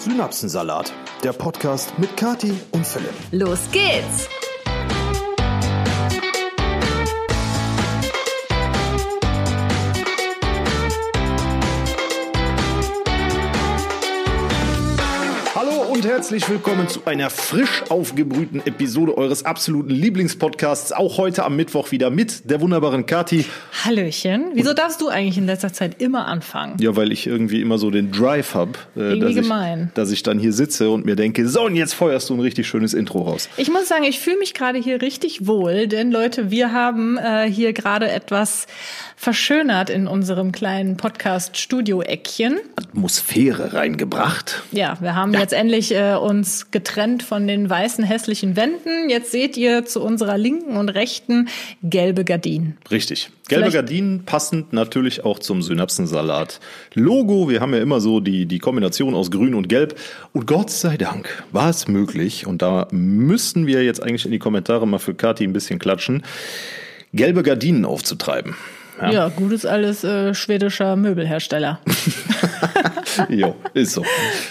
Synapsensalat, der Podcast mit Kati und Philipp. Los geht's! Und herzlich willkommen zu einer frisch aufgebrühten Episode eures absoluten Lieblingspodcasts. Auch heute am Mittwoch wieder mit der wunderbaren Kati. Hallöchen. Wieso darfst du eigentlich in letzter Zeit immer anfangen? Ja, weil ich irgendwie immer so den Drive habe, äh, dass, ich, dass ich dann hier sitze und mir denke, so und jetzt feuerst du ein richtig schönes Intro raus. Ich muss sagen, ich fühle mich gerade hier richtig wohl, denn Leute, wir haben äh, hier gerade etwas verschönert in unserem kleinen Podcast-Studio-Eckchen. Atmosphäre reingebracht. Ja, wir haben jetzt endlich äh, uns getrennt von den weißen hässlichen Wänden. Jetzt seht ihr zu unserer linken und rechten gelbe Gardinen. Richtig. Gelbe Vielleicht- Gardinen passend natürlich auch zum Synapsensalat. Logo, wir haben ja immer so die, die Kombination aus Grün und Gelb. Und Gott sei Dank war es möglich, und da müssen wir jetzt eigentlich in die Kommentare mal für Kati ein bisschen klatschen, gelbe Gardinen aufzutreiben. Ja, gut ist alles äh, schwedischer Möbelhersteller. jo, ist so.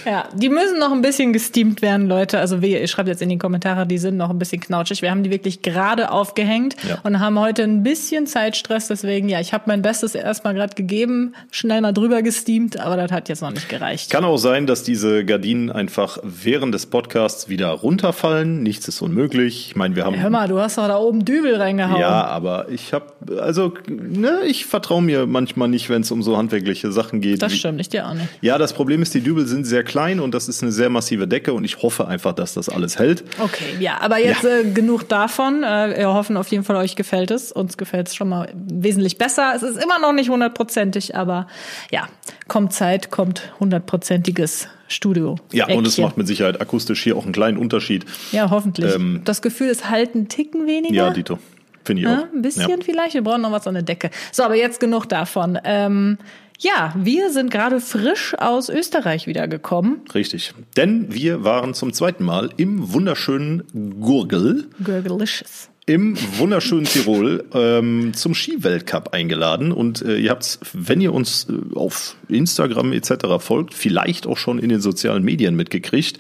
Ja, die müssen noch ein bisschen gesteamt werden, Leute. Also wie, ihr schreibt jetzt in die Kommentare, die sind noch ein bisschen knautschig. Wir haben die wirklich gerade aufgehängt Ja. und haben heute ein bisschen Zeitstress. Deswegen, ja, ich habe mein Bestes erstmal gerade gegeben, schnell mal drüber gesteamt, aber das hat jetzt noch nicht gereicht. Kann auch sein, dass diese Gardinen einfach während des Podcasts wieder runterfallen. Nichts ist unmöglich. Ich meine, wir haben Hör mal, du hast doch da oben Dübel reingehauen. Ja, aber ich habe, also, ne, ich vertraue mir manchmal nicht, wenn es um so handwerkliche Sachen geht. Das stimmt, ich dir auch nicht. Ja, das Problem ist, die Dübel sind sehr klein und das ist eine sehr massive Decke und ich hoffe einfach, dass das alles hält. Okay, ja, aber jetzt Ja. Äh, genug davon. Äh, wir hoffen auf jeden Fall, euch gefällt es. Uns gefällt es schon mal wesentlich besser. Es ist immer noch nicht hundertprozentig, aber ja, kommt Zeit, kommt hundertprozentiges Studio. Ja, und es Eckchen. macht mit Sicherheit akustisch hier auch einen kleinen Unterschied. Ja, hoffentlich. Ähm, das Gefühl, es halt einen Ticken weniger. Ja, Dito. Finde ich Ja, auch. ein bisschen Ja. vielleicht. Wir brauchen noch was an der Decke. So, aber jetzt genug davon. Ähm, ja, wir sind gerade frisch aus Österreich wiedergekommen. Richtig. Denn wir waren zum zweiten Mal im wunderschönen Gurgel, Gurgelicious. im wunderschönen Tirol ähm, zum Skiweltcup eingeladen. Und äh, ihr habt wenn ihr uns äh, auf Instagram etc. folgt, vielleicht auch schon in den sozialen Medien mitgekriegt.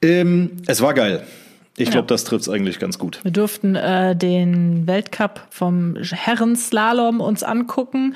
Ähm, es war geil. Ich glaube, das trifft es eigentlich ganz gut. Wir durften äh, den Weltcup vom Herrenslalom uns angucken.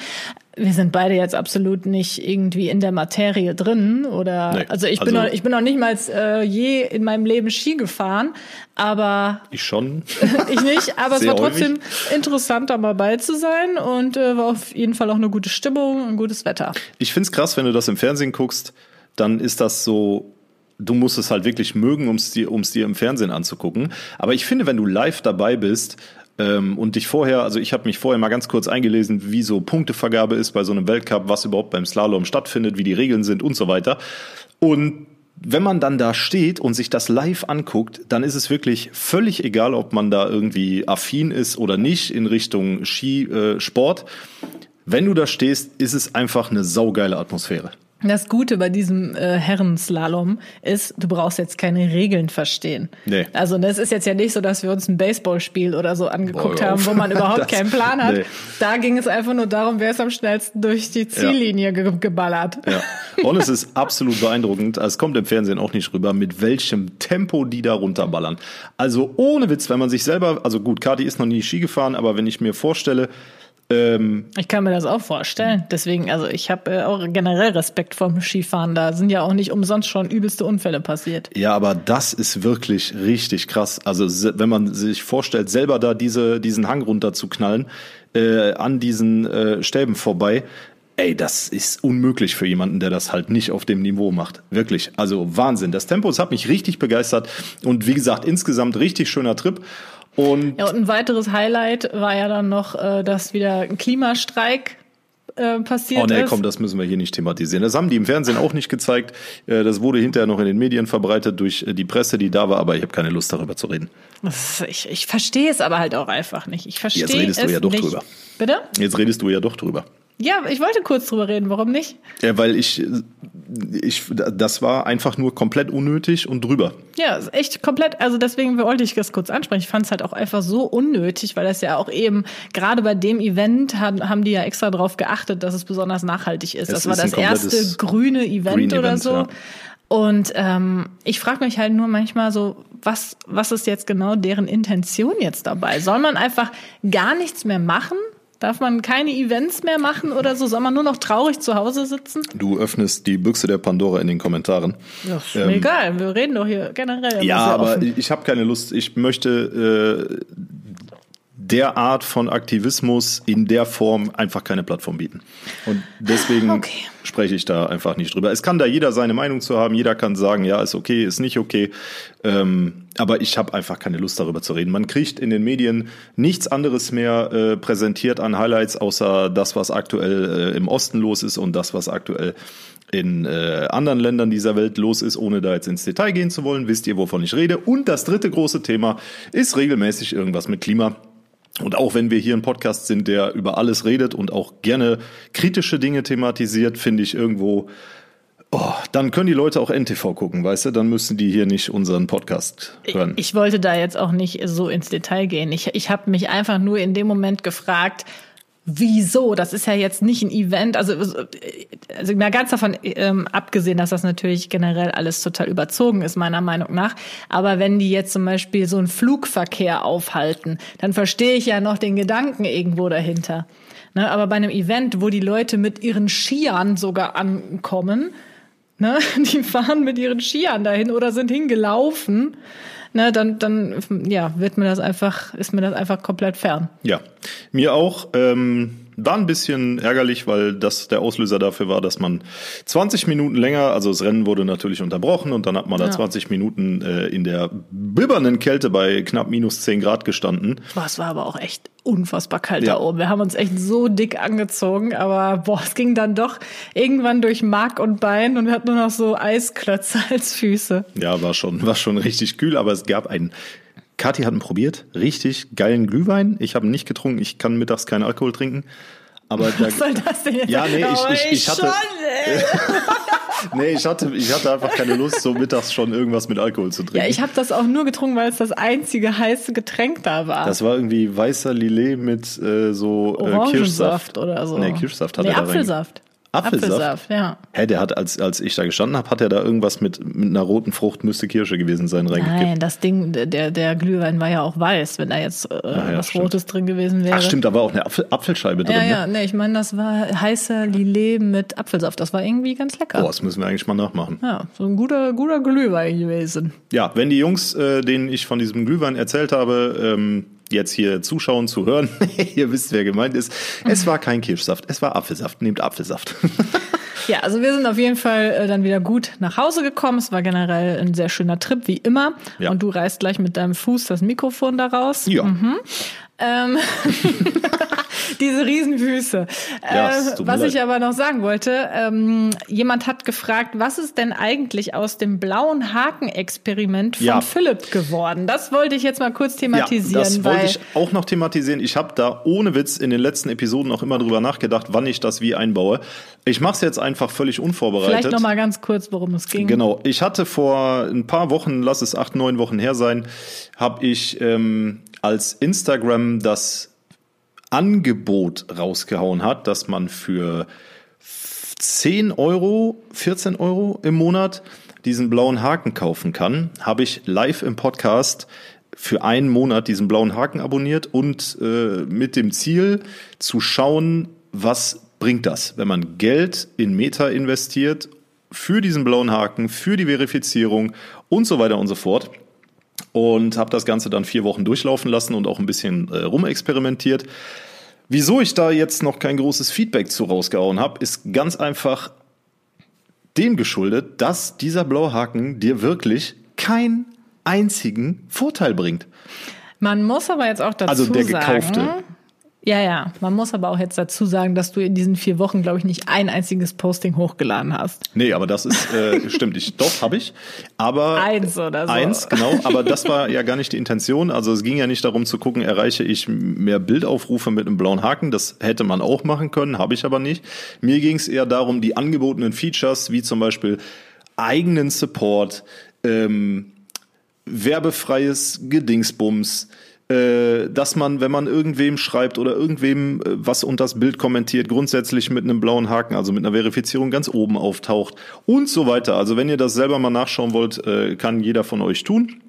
Wir sind beide jetzt absolut nicht irgendwie in der Materie drin oder Nee, also ich bin also- noch, ich bin noch nicht mal äh, je in meinem Leben Ski gefahren, aber Ich schon. ich nicht, aber es war trotzdem interessant dabei zu sein und äh, war auf jeden Fall auch eine gute Stimmung, ein gutes Wetter. Ich find's krass, wenn du das im Fernsehen guckst, dann ist das so, du musst es halt wirklich mögen, ums dir, ums dir im Fernsehen anzugucken. Aber ich finde, wenn du live dabei bist ähm, und dich vorher, also ich habe mich vorher mal ganz kurz eingelesen, wie so Punktevergabe ist bei so einem Weltcup, was überhaupt beim Slalom stattfindet, wie die Regeln sind und so weiter. Und wenn man dann da steht und sich das live anguckt, dann ist es wirklich völlig egal, ob man da irgendwie affin ist oder nicht in Richtung Skisport. Äh. Wenn du da stehst, ist es einfach eine saugeile Atmosphäre. Das Gute bei diesem äh, Herrenslalom ist, du brauchst jetzt keine Regeln verstehen. Nee. Also das ist jetzt ja nicht so, dass wir uns ein Baseballspiel oder so angeguckt Boah, haben, wo man überhaupt Das- keinen Plan hat. nee. Da ging es einfach nur darum, wer ist am schnellsten durch die Ziellinie ge geballert. Ja. Und es ist absolut beeindruckend. Es kommt im Fernsehen auch nicht rüber, mit welchem Tempo die da runterballern. Also ohne Witz, wenn man sich selber, also gut, Kati ist noch nie Ski gefahren, aber wenn ich mir vorstelle, ähm, Ich kann mir das auch vorstellen. Deswegen, also ich habe äh, auch generell Respekt vom Skifahren. Da sind ja auch nicht umsonst schon übelste Unfälle passiert. Ja, aber das ist wirklich richtig krass. Also wenn man sich vorstellt, selber da diese, diesen Hang runterzuknallen, äh, an diesen äh, Stäben vorbei, ey, das ist unmöglich für jemanden, der das halt nicht auf dem Niveau macht. Wirklich. Also Wahnsinn. Das Tempo, das hat mich richtig begeistert. Und wie gesagt, insgesamt richtig schöner Trip. Und Ja, und ein weiteres Highlight war ja dann noch, äh, dass wieder ein Klimastreik äh, passiert Oh nee, ist. komm, das müssen wir hier nicht thematisieren. Das haben die im Fernsehen auch nicht gezeigt. Äh, Das wurde hinterher noch in den Medien verbreitet durch die Presse, die da war, aber ich habe keine Lust darüber zu reden. Ist- Ich, ich verstehe es aber halt auch einfach nicht. Ich verstehe Jetzt redest du es ja doch nicht. drüber. Bitte? Jetzt redest du ja doch drüber. Ja, ich wollte kurz drüber reden. Warum nicht? Ja, weil ich, ich, das war einfach nur komplett unnötig und drüber. Ja, echt komplett, also deswegen wollte ich das kurz ansprechen. Ich fand es halt auch einfach so unnötig, weil das ja auch eben, gerade bei dem Event haben, haben die ja extra darauf geachtet, dass es besonders nachhaltig ist. Es das war ist ein das erste grüne Event Green oder Event, so. ja. Und ähm, ich frage mich halt nur manchmal so, was, was ist jetzt genau deren Intention jetzt dabei? Soll man einfach gar nichts mehr machen? Darf man keine Events mehr machen oder so? Soll man nur noch traurig zu Hause sitzen? Du öffnest die Büchse der Pandora in den Kommentaren. Ja, ist mir egal, wir reden doch hier generell. Ja, aber offen. ich habe keine Lust. Ich möchte äh, der Art von Aktivismus in der Form einfach keine Plattform bieten. Und deswegen Okay. spreche ich da einfach nicht drüber. Es kann da jeder seine Meinung zu haben. Jeder kann sagen, ja, ist okay, ist nicht okay. Ähm, aber ich habe einfach keine Lust darüber zu reden. Man kriegt in den Medien nichts anderes mehr äh, präsentiert an Highlights, außer das, was aktuell äh, im Osten los ist und das, was aktuell in äh, anderen Ländern dieser Welt los ist, ohne da jetzt ins Detail gehen zu wollen, wisst ihr, wovon ich rede. Und das dritte große Thema ist regelmäßig irgendwas mit Klima. Und auch wenn wir hier ein Podcast sind, der über alles redet und auch gerne kritische Dinge thematisiert, finde ich irgendwo, oh, dann können die Leute auch NTV gucken, weißt du? Dann müssen die hier nicht unseren Podcast hören. Ich wollte da jetzt auch nicht so ins Detail gehen. Ich, ich habe mich einfach nur in dem Moment gefragt, wieso? Das ist ja jetzt nicht ein Event. Also, also mal ganz davon ähm, abgesehen, dass das natürlich generell alles total überzogen ist, meiner Meinung nach. Aber wenn die jetzt zum Beispiel so einen Flugverkehr aufhalten, dann verstehe ich ja noch den Gedanken irgendwo dahinter. Ne, aber bei einem Event, wo die Leute mit ihren Skiern sogar ankommen, ne, die fahren mit ihren Skiern dahin oder sind hingelaufen, ne, dann, dann, ja, wird mir das einfach, ist mir das einfach komplett fern. Ja, mir auch. Ähm, war ein bisschen ärgerlich, weil das der Auslöser dafür war, dass man 20 Minuten länger, also das Rennen wurde natürlich unterbrochen und dann hat man da Ja. 20 Minuten äh, in der bibbernden Kälte bei knapp minus 10 Grad gestanden. Boah, es war aber auch echt unfassbar kalt Ja. da oben. Wir haben uns echt so dick angezogen, aber boah, es ging dann doch irgendwann durch Mark und Bein und wir hatten nur noch so Eisklötze als Füße. Ja, war schon, war schon richtig kühl, aber es gab einen. Kathi hat ihn probiert, richtig geilen Glühwein. Ich habe ihn nicht getrunken, ich kann mittags keinen Alkohol trinken. Aber da, Was soll das denn jetzt? Ja, nee, ich- Oh, ich- ich hatte- Schon, nee, ich hatte, ich hatte einfach keine Lust, so mittags schon irgendwas mit Alkohol zu trinken. Ja, ich habe das auch nur getrunken, weil es das einzige heiße Getränk da war. das war irgendwie weißer Lillet mit äh, so äh, Kirschsaft oder so. Nee, Kirschsaft hat nee, er da rein- Apfelsaft. Apfelsaft? ja. Hä, der hat, als, als ich da gestanden habe, hat er da irgendwas mit, mit einer roten Frucht, müsste Kirsche gewesen sein, reingekippt. Nein, das Ding, der, der Glühwein war ja auch weiß, wenn da jetzt äh, ja, was stimmt. Rotes drin gewesen wäre. Ach stimmt, da war auch eine Apfel, Apfelscheibe drin. Ja, ne? ja, nee, ich meine, das war heißer Lillet mit Apfelsaft. Das war irgendwie ganz lecker. Boah, das müssen wir eigentlich mal nachmachen. Ja, so ein guter, guter Glühwein gewesen. Ja, wenn die Jungs, äh, denen ich von diesem Glühwein erzählt habe, ähm, jetzt hier zuschauen, zu hören, ihr wisst, wer gemeint ist. Es war kein Kirschsaft, es war Apfelsaft. Nehmt Apfelsaft. Ja, also wir sind auf jeden Fall äh, dann wieder gut nach Hause gekommen. Es war generell ein sehr schöner Trip, wie immer. Ja. Und du reißt gleich mit deinem Fuß das Mikrofon da raus. ja. Ähm, diese Riesenfüße. Ja, äh, was ich leid. aber noch sagen wollte, ähm, jemand hat gefragt, was ist denn eigentlich aus dem blauen Haken-Experiment von Ja. Philipp geworden? Das wollte ich jetzt mal kurz Ja, thematisieren, das weil wollte ich auch noch thematisieren. Ich habe da ohne Witz in den letzten Episoden auch immer drüber nachgedacht, wann ich das wie einbaue. Ich mache es jetzt einfach völlig unvorbereitet. vielleicht noch mal ganz kurz, worum es ging. Genau, ich hatte vor ein paar Wochen, lass es acht, neun Wochen her sein, habe ich ähm, als Instagram das Angebot rausgehauen hat, dass man für 10 Euro, 14 Euro im Monat diesen blauen Haken kaufen kann, habe ich live im Podcast für einen Monat diesen blauen Haken abonniert und äh, mit dem Ziel zu schauen, was bringt das, wenn man Geld in Meta investiert für diesen blauen Haken, für die Verifizierung und so weiter und so fort. Und habe das Ganze dann vier Wochen durchlaufen lassen und auch ein bisschen äh, rumexperimentiert. Wieso ich da jetzt noch kein großes Feedback zu rausgehauen habe, ist ganz einfach dem geschuldet, dass dieser blaue Haken dir wirklich keinen einzigen Vorteil bringt. Man muss aber jetzt auch dazu Also der sagen, gekaufte. Ja, ja. Man muss aber auch jetzt dazu sagen, dass du in diesen vier Wochen, glaube ich, nicht ein einziges Posting hochgeladen hast. Nee, aber das ist, äh, stimmt, ich, doch, habe ich. Aber Eins oder so. Eins, genau, aber das war ja gar nicht die Intention. Also es ging ja nicht darum zu gucken, erreiche ich mehr Bildaufrufe mit einem blauen Haken. Das hätte man auch machen können, habe ich aber nicht. Mir ging es eher darum, die angebotenen Features, wie zum Beispiel eigenen Support, ähm, werbefreies Gedingsbums, äh, dass man, wenn man irgendwem schreibt oder irgendwem äh, was unter das Bild kommentiert, grundsätzlich mit einem blauen Haken, also mit einer Verifizierung ganz oben auftaucht und so weiter. Also wenn ihr das selber mal nachschauen wollt, äh, kann jeder von euch tun.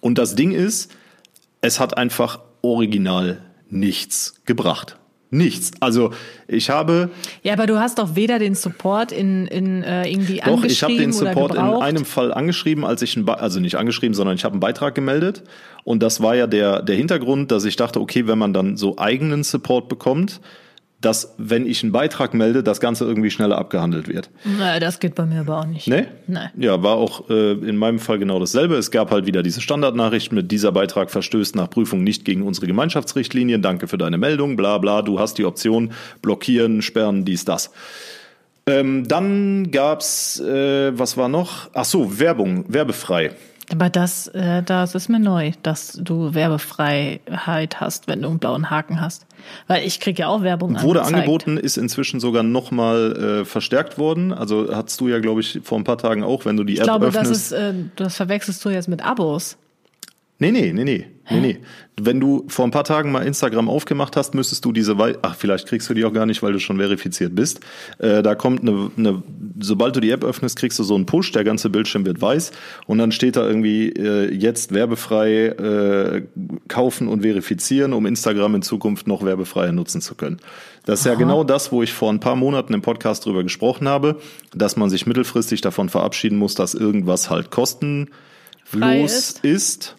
Und das Ding ist, es hat einfach original nichts gebracht. Nichts. Also ich habe. Ja, aber du hast doch weder den Support in, in äh, irgendwie doch, ich habe den Support in einem Fall angeschrieben, als ich ein also nicht angeschrieben, sondern ich habe einen Beitrag gemeldet. Und das war ja der, der Hintergrund, dass ich dachte, okay, wenn man dann so eigenen Support bekommt, dass, wenn ich einen Beitrag melde, das Ganze irgendwie schneller abgehandelt wird. Naja, das geht bei mir aber auch nicht. Nee? Nein. Ja, war auch äh, in meinem Fall genau dasselbe. Es gab halt wieder diese Standardnachricht mit dieser Beitrag verstößt nach Prüfung nicht gegen unsere Gemeinschaftsrichtlinien. Danke für deine Meldung, bla bla. Du hast die Option blockieren, sperren, dies, das. Ähm, dann gab's, äh, was war noch? Ach so, Werbung, werbefrei. Aber das, äh, das ist mir neu, dass du Werbefreiheit hast, wenn du einen blauen Haken hast. Weil ich kriege ja auch Werbung Wurde angezeigt. angeboten, ist inzwischen sogar nochmal äh, verstärkt worden. Also hattest du ja, glaube ich, vor ein paar Tagen auch, wenn du die ich App glaube, öffnest. das ist, äh, das verwechselst du jetzt mit Abos. Nee, nee, nee, nee, nee, nee. Wenn du vor ein paar Tagen mal Instagram aufgemacht hast, müsstest du diese, Wei ach, vielleicht kriegst du die auch gar nicht, weil du schon verifiziert bist. Äh, da kommt eine, eine, sobald du die App öffnest, kriegst du so einen Push, der ganze Bildschirm wird weiß und dann steht da irgendwie äh, jetzt werbefrei äh, kaufen und verifizieren, um Instagram in Zukunft noch werbefreier nutzen zu können. Das ist Aha. ja genau das, wo ich vor ein paar Monaten im Podcast drüber gesprochen habe, dass man sich mittelfristig davon verabschieden muss, dass irgendwas halt kostenlos ist. ist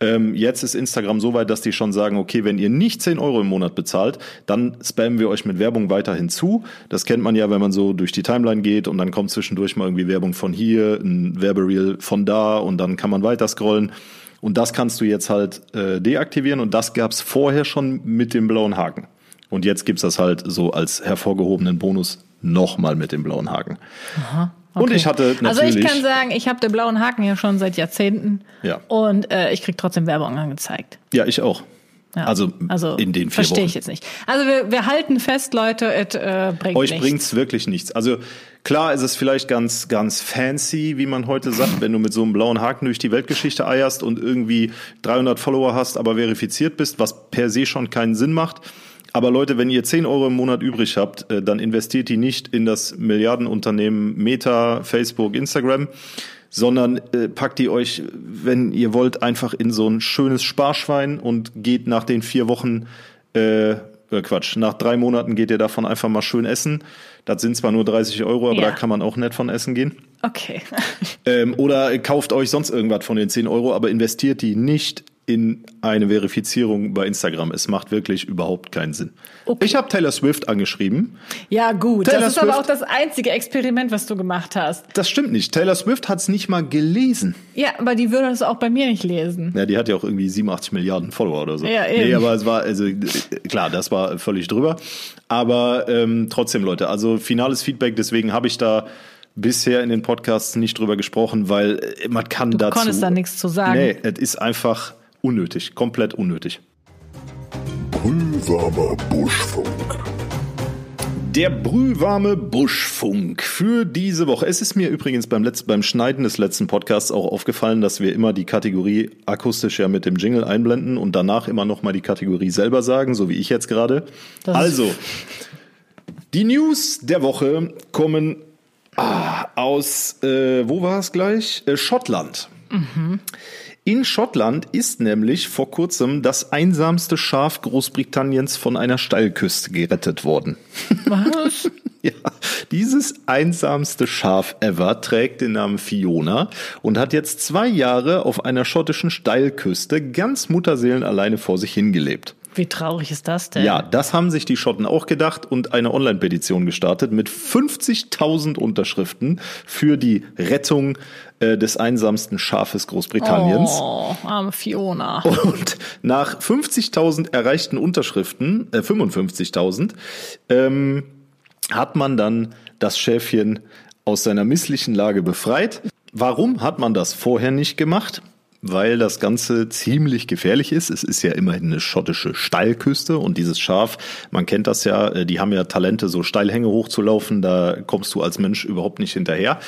ähm, jetzt ist Instagram so weit, dass die schon sagen, okay, wenn ihr nicht 10 Euro im Monat bezahlt, dann spammen wir euch mit Werbung weiterhin zu. Das kennt man ja, wenn man so durch die Timeline geht und dann kommt zwischendurch mal irgendwie Werbung von hier, ein Werbereel von da und dann kann man weiter scrollen. Und das kannst du jetzt halt äh, deaktivieren und das gab's vorher schon mit dem blauen Haken. Und jetzt gibt's das halt so als hervorgehobenen Bonus nochmal mit dem blauen Haken. Aha. Okay. Und ich hatte natürlich. Also ich kann sagen, ich habe den blauen Haken ja schon seit Jahrzehnten. Ja. Und äh, ich krieg trotzdem Werbung angezeigt. Ja, ich auch. Ja. Also, also in den vier Verstehe ich jetzt nicht. Also wir, wir halten fest, Leute, es äh, bringt Euch nichts. bringt's wirklich nichts. Also klar ist es vielleicht ganz, ganz fancy, wie man heute sagt, wenn du mit so einem blauen Haken durch die Weltgeschichte eierst und irgendwie 300 Follower hast, aber verifiziert bist, was per se schon keinen Sinn macht. Aber Leute, wenn ihr 10 Euro im Monat übrig habt, äh, dann investiert die nicht in das Milliardenunternehmen Meta, Facebook, Instagram, sondern äh, packt die euch, wenn ihr wollt, einfach in so ein schönes Sparschwein und geht nach den vier Wochen, äh, äh, Quatsch, nach drei Monaten geht ihr davon einfach mal schön essen. Das sind zwar nur 30 Euro, aber Ja. da kann man auch nett von essen gehen. Okay. Ähm, oder kauft euch sonst irgendwas von den 10 Euro, aber investiert die nicht in eine Verifizierung bei Instagram. Es macht wirklich überhaupt keinen Sinn. Okay. Ich habe Taylor Swift angeschrieben. Ja, gut. Taylor das ist aber Swift- auch das einzige Experiment, was du gemacht hast. Das stimmt nicht. Taylor Swift hat es nicht mal gelesen. Ja, aber die würde es auch bei mir nicht lesen. Ja, die hat ja auch irgendwie 87 Milliarden Follower oder so. Ja, eben. Nee, aber es war, also äh, klar, das war völlig drüber. Aber ähm, trotzdem, Leute, also finales Feedback, deswegen habe ich da bisher in den Podcasts nicht drüber gesprochen, weil äh, man kann Du dazu. konntest da nichts zu sagen. Nee, es ist einfach unnötig, komplett unnötig. Brühwarmer Buschfunk. Der brühwarme Buschfunk für diese Woche. Es ist mir übrigens beim, letzten, beim Schneiden des letzten Podcasts auch aufgefallen, dass wir immer die Kategorie akustisch ja mit dem Jingle einblenden und danach immer noch mal die Kategorie selber sagen, so wie ich jetzt gerade. Also, die News der Woche kommen ah, aus, äh, wo war es gleich? Äh, Schottland. In Schottland ist nämlich vor kurzem das einsamste Schaf Großbritanniens von einer Steilküste gerettet worden. Was? Ja, dieses einsamste Schaf ever trägt den Namen Fiona und hat jetzt zwei Jahre auf einer schottischen Steilküste ganz Mutterseelen alleine vor sich hingelebt. Wie traurig ist das denn? Ja, das haben sich die Schotten auch gedacht und eine Online-Petition gestartet mit 50.000 Unterschriften für die Rettung äh, des einsamsten Schafes Großbritanniens. Oh, arme Fiona. Und nach 50.000 erreichten Unterschriften, äh, 55.000, ähm, hat man dann das Schäfchen aus seiner misslichen Lage befreit. Warum hat man das vorher nicht gemacht? Weil das Ganze ziemlich gefährlich ist. Es ist ja immerhin eine schottische Steilküste und dieses Schaf, man kennt das ja, äh, die haben ja Talente, so Steilhänge hochzulaufen, da kommst du als Mensch überhaupt nicht hinterher.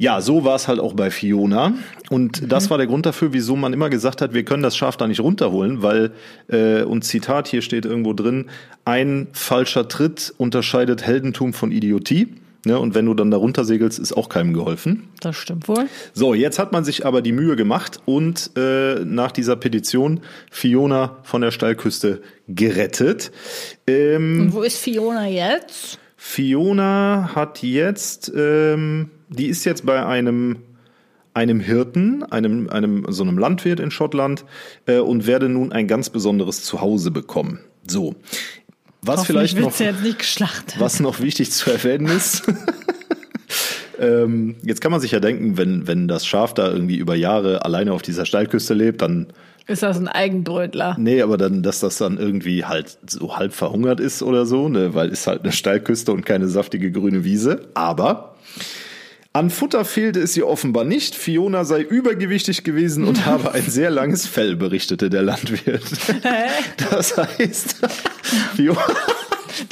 Ja, so war es halt auch bei Fiona. Und mhm. das war der Grund dafür, wieso man immer gesagt hat, wir können das Schaf da nicht runterholen, weil, äh, und Zitat hier steht irgendwo drin, ein falscher Tritt unterscheidet Heldentum von Idiotie. Ne, und wenn du dann darunter segelst, ist auch keinem geholfen. Das stimmt wohl. So, jetzt hat man sich aber die Mühe gemacht und äh, nach dieser Petition Fiona von der Steilküste gerettet. Ähm, und wo ist Fiona jetzt? Fiona hat jetzt, ähm, die ist jetzt bei einem einem Hirten, einem, einem so einem Landwirt in Schottland äh, und werde nun ein ganz besonderes Zuhause bekommen. So, was vielleicht noch, was noch wichtig zu erwähnen ist. ähm, jetzt kann man sich ja denken, wenn, wenn das Schaf da irgendwie über Jahre alleine auf dieser Steilküste lebt, dann ist das ein Eigenbrötler? Nee, aber dann, dass das dann irgendwie halt so halb verhungert ist oder so, ne, weil ist halt eine Steilküste und keine saftige grüne Wiese. Aber an Futter fehlte es ihr offenbar nicht. Fiona sei übergewichtig gewesen und habe ein sehr langes Fell, berichtete der Landwirt. Hä? Das heißt, Fiona.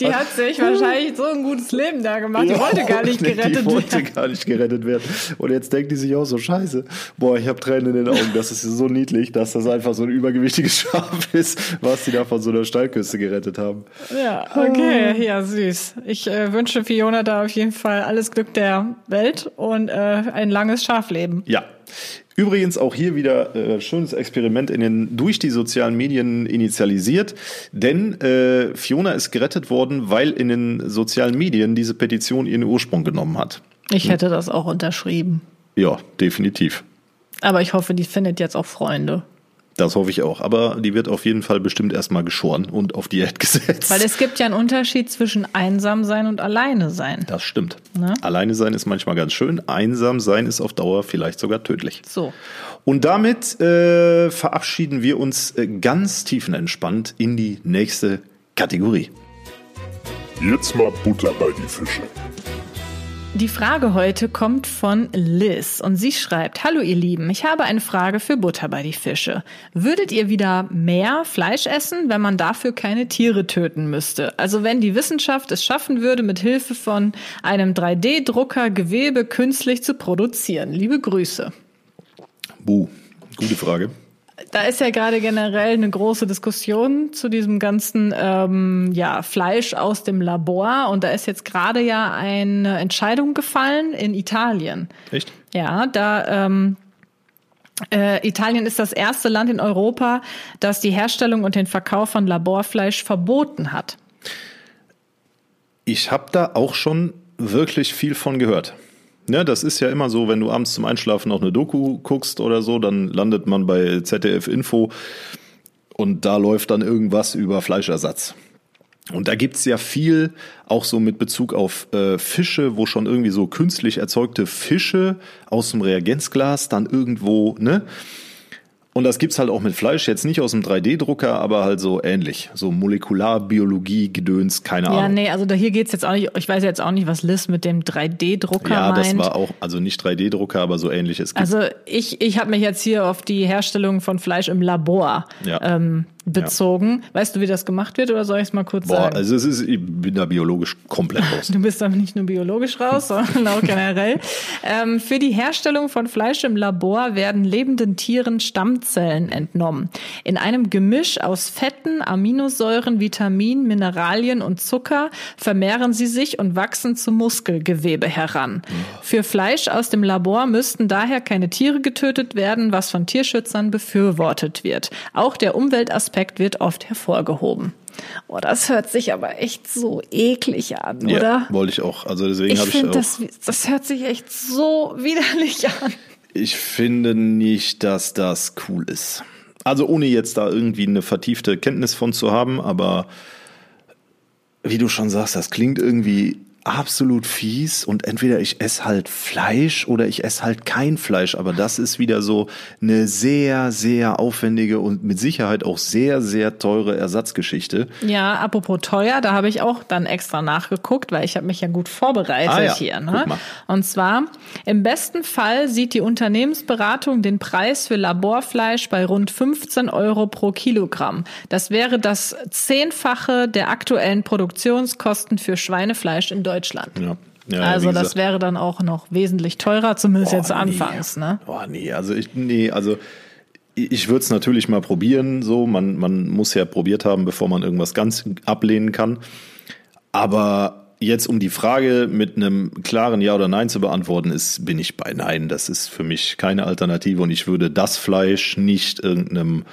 Die hat sich wahrscheinlich so ein gutes Leben da gemacht. Die ja, wollte gar nicht gerettet werden. Die wollte gar nicht gerettet werden. Und jetzt denkt die sich auch so, scheiße, boah, ich habe Tränen in den Augen. Das ist so niedlich, dass das einfach so ein übergewichtiges Schaf ist, was die da von so einer Steilküste gerettet haben. Ja, okay, ja, süß. Ich äh, wünsche Fiona da auf jeden Fall alles Glück der Welt und äh, ein langes Schafleben. Ja. Übrigens auch hier wieder äh, schönes Experiment in den durch die sozialen Medien initialisiert, denn äh, Fiona ist gerettet worden, weil in den sozialen Medien diese Petition ihren Ursprung genommen hat. Ich hätte das auch unterschrieben. Ja, definitiv. Aber ich hoffe, die findet jetzt auch Freunde. Das hoffe ich auch. Aber die wird auf jeden Fall bestimmt erstmal geschoren und auf Diät gesetzt. Weil es gibt ja einen Unterschied zwischen einsam sein und alleine sein. Das stimmt. Ne? Alleine sein ist manchmal ganz schön. Einsam sein ist auf Dauer vielleicht sogar tödlich. So. Und damit äh, verabschieden wir uns äh, ganz tiefenentspannt in die nächste Kategorie. Jetzt mal Butter bei die Fische. Die Frage heute kommt von Liz und sie schreibt, Hallo ihr Lieben, ich habe eine Frage für Butter bei die Fische. Würdet ihr wieder mehr Fleisch essen, wenn man dafür keine Tiere töten müsste? Also wenn die Wissenschaft es schaffen würde, mit Hilfe von einem 3D-Drucker Gewebe künstlich zu produzieren? Liebe Grüße. Buh, gute Frage da ist ja gerade generell eine große Diskussion zu diesem ganzen ähm, ja, Fleisch aus dem Labor. Und da ist jetzt gerade ja eine Entscheidung gefallen in Italien. Echt? Ja, da ähm, äh, Italien ist das erste Land in Europa, das die Herstellung und den Verkauf von Laborfleisch verboten hat. Ich habe da auch schon wirklich viel von gehört. Ja, das ist ja immer so, wenn du abends zum Einschlafen noch eine Doku guckst oder so, dann landet man bei ZDF Info und da läuft dann irgendwas über Fleischersatz. Und da gibt's ja viel, auch so mit Bezug auf äh, Fische, wo schon irgendwie so künstlich erzeugte Fische aus dem Reagenzglas dann irgendwo, ne? Und das gibt's halt auch mit Fleisch, jetzt nicht aus dem 3D-Drucker, aber halt so ähnlich. So Molekularbiologie, Gedöns, keine Ahnung. Ja, nee, also da hier geht's jetzt auch nicht, ich weiß jetzt auch nicht, was Liz mit dem 3D-Drucker ja, meint. Ja, das war auch, also nicht 3D-Drucker, aber so ähnliches. Also ich, ich habe mich jetzt hier auf die Herstellung von Fleisch im Labor ja. ähm, bezogen. Ja. Weißt du, wie das gemacht wird oder soll ich es mal kurz Boah, sagen? Also es ist, ich bin da biologisch komplett raus. Du bist da nicht nur biologisch raus, sondern auch generell. ähm, für die Herstellung von Fleisch im Labor werden lebenden Tieren Stammzellen entnommen. In einem Gemisch aus Fetten, Aminosäuren, Vitaminen, Mineralien und Zucker vermehren sie sich und wachsen zu Muskelgewebe heran. Für Fleisch aus dem Labor müssten daher keine Tiere getötet werden, was von Tierschützern befürwortet wird. Auch der Umweltaspekt Aspekt wird oft hervorgehoben. Oh, das hört sich aber echt so eklig an, oder? Ja, wollte ich auch. Also deswegen habe ich auch. Das, das hört sich echt so widerlich an. Ich finde nicht, dass das cool ist. Also ohne jetzt da irgendwie eine vertiefte Kenntnis von zu haben, aber wie du schon sagst, das klingt irgendwie absolut fies und entweder ich esse halt Fleisch oder ich esse halt kein Fleisch. Aber das ist wieder so eine sehr, sehr aufwendige und mit Sicherheit auch sehr, sehr teure Ersatzgeschichte. Ja, apropos teuer, da habe ich auch dann extra nachgeguckt, weil ich habe mich ja gut vorbereitet Ah ja, hier. Ne? Und zwar, im besten Fall sieht die Unternehmensberatung den Preis für Laborfleisch bei rund 15 Euro pro Kilogramm. Das wäre das Zehnfache der aktuellen Produktionskosten für Schweinefleisch in Deutschland. Ja. Ja, also das wäre dann auch noch wesentlich teurer, zumindest jetzt Oh, nee. anfangs. Ne? Oh nee, also ich, nee, also ich würde es natürlich mal probieren, so. Man, man muss ja probiert haben, bevor man irgendwas ganz ablehnen kann. Aber jetzt, um die Frage mit einem klaren Ja oder Nein zu beantworten, ist, bin ich bei Nein. Das ist für mich keine Alternative und ich würde das Fleisch nicht irgendeinem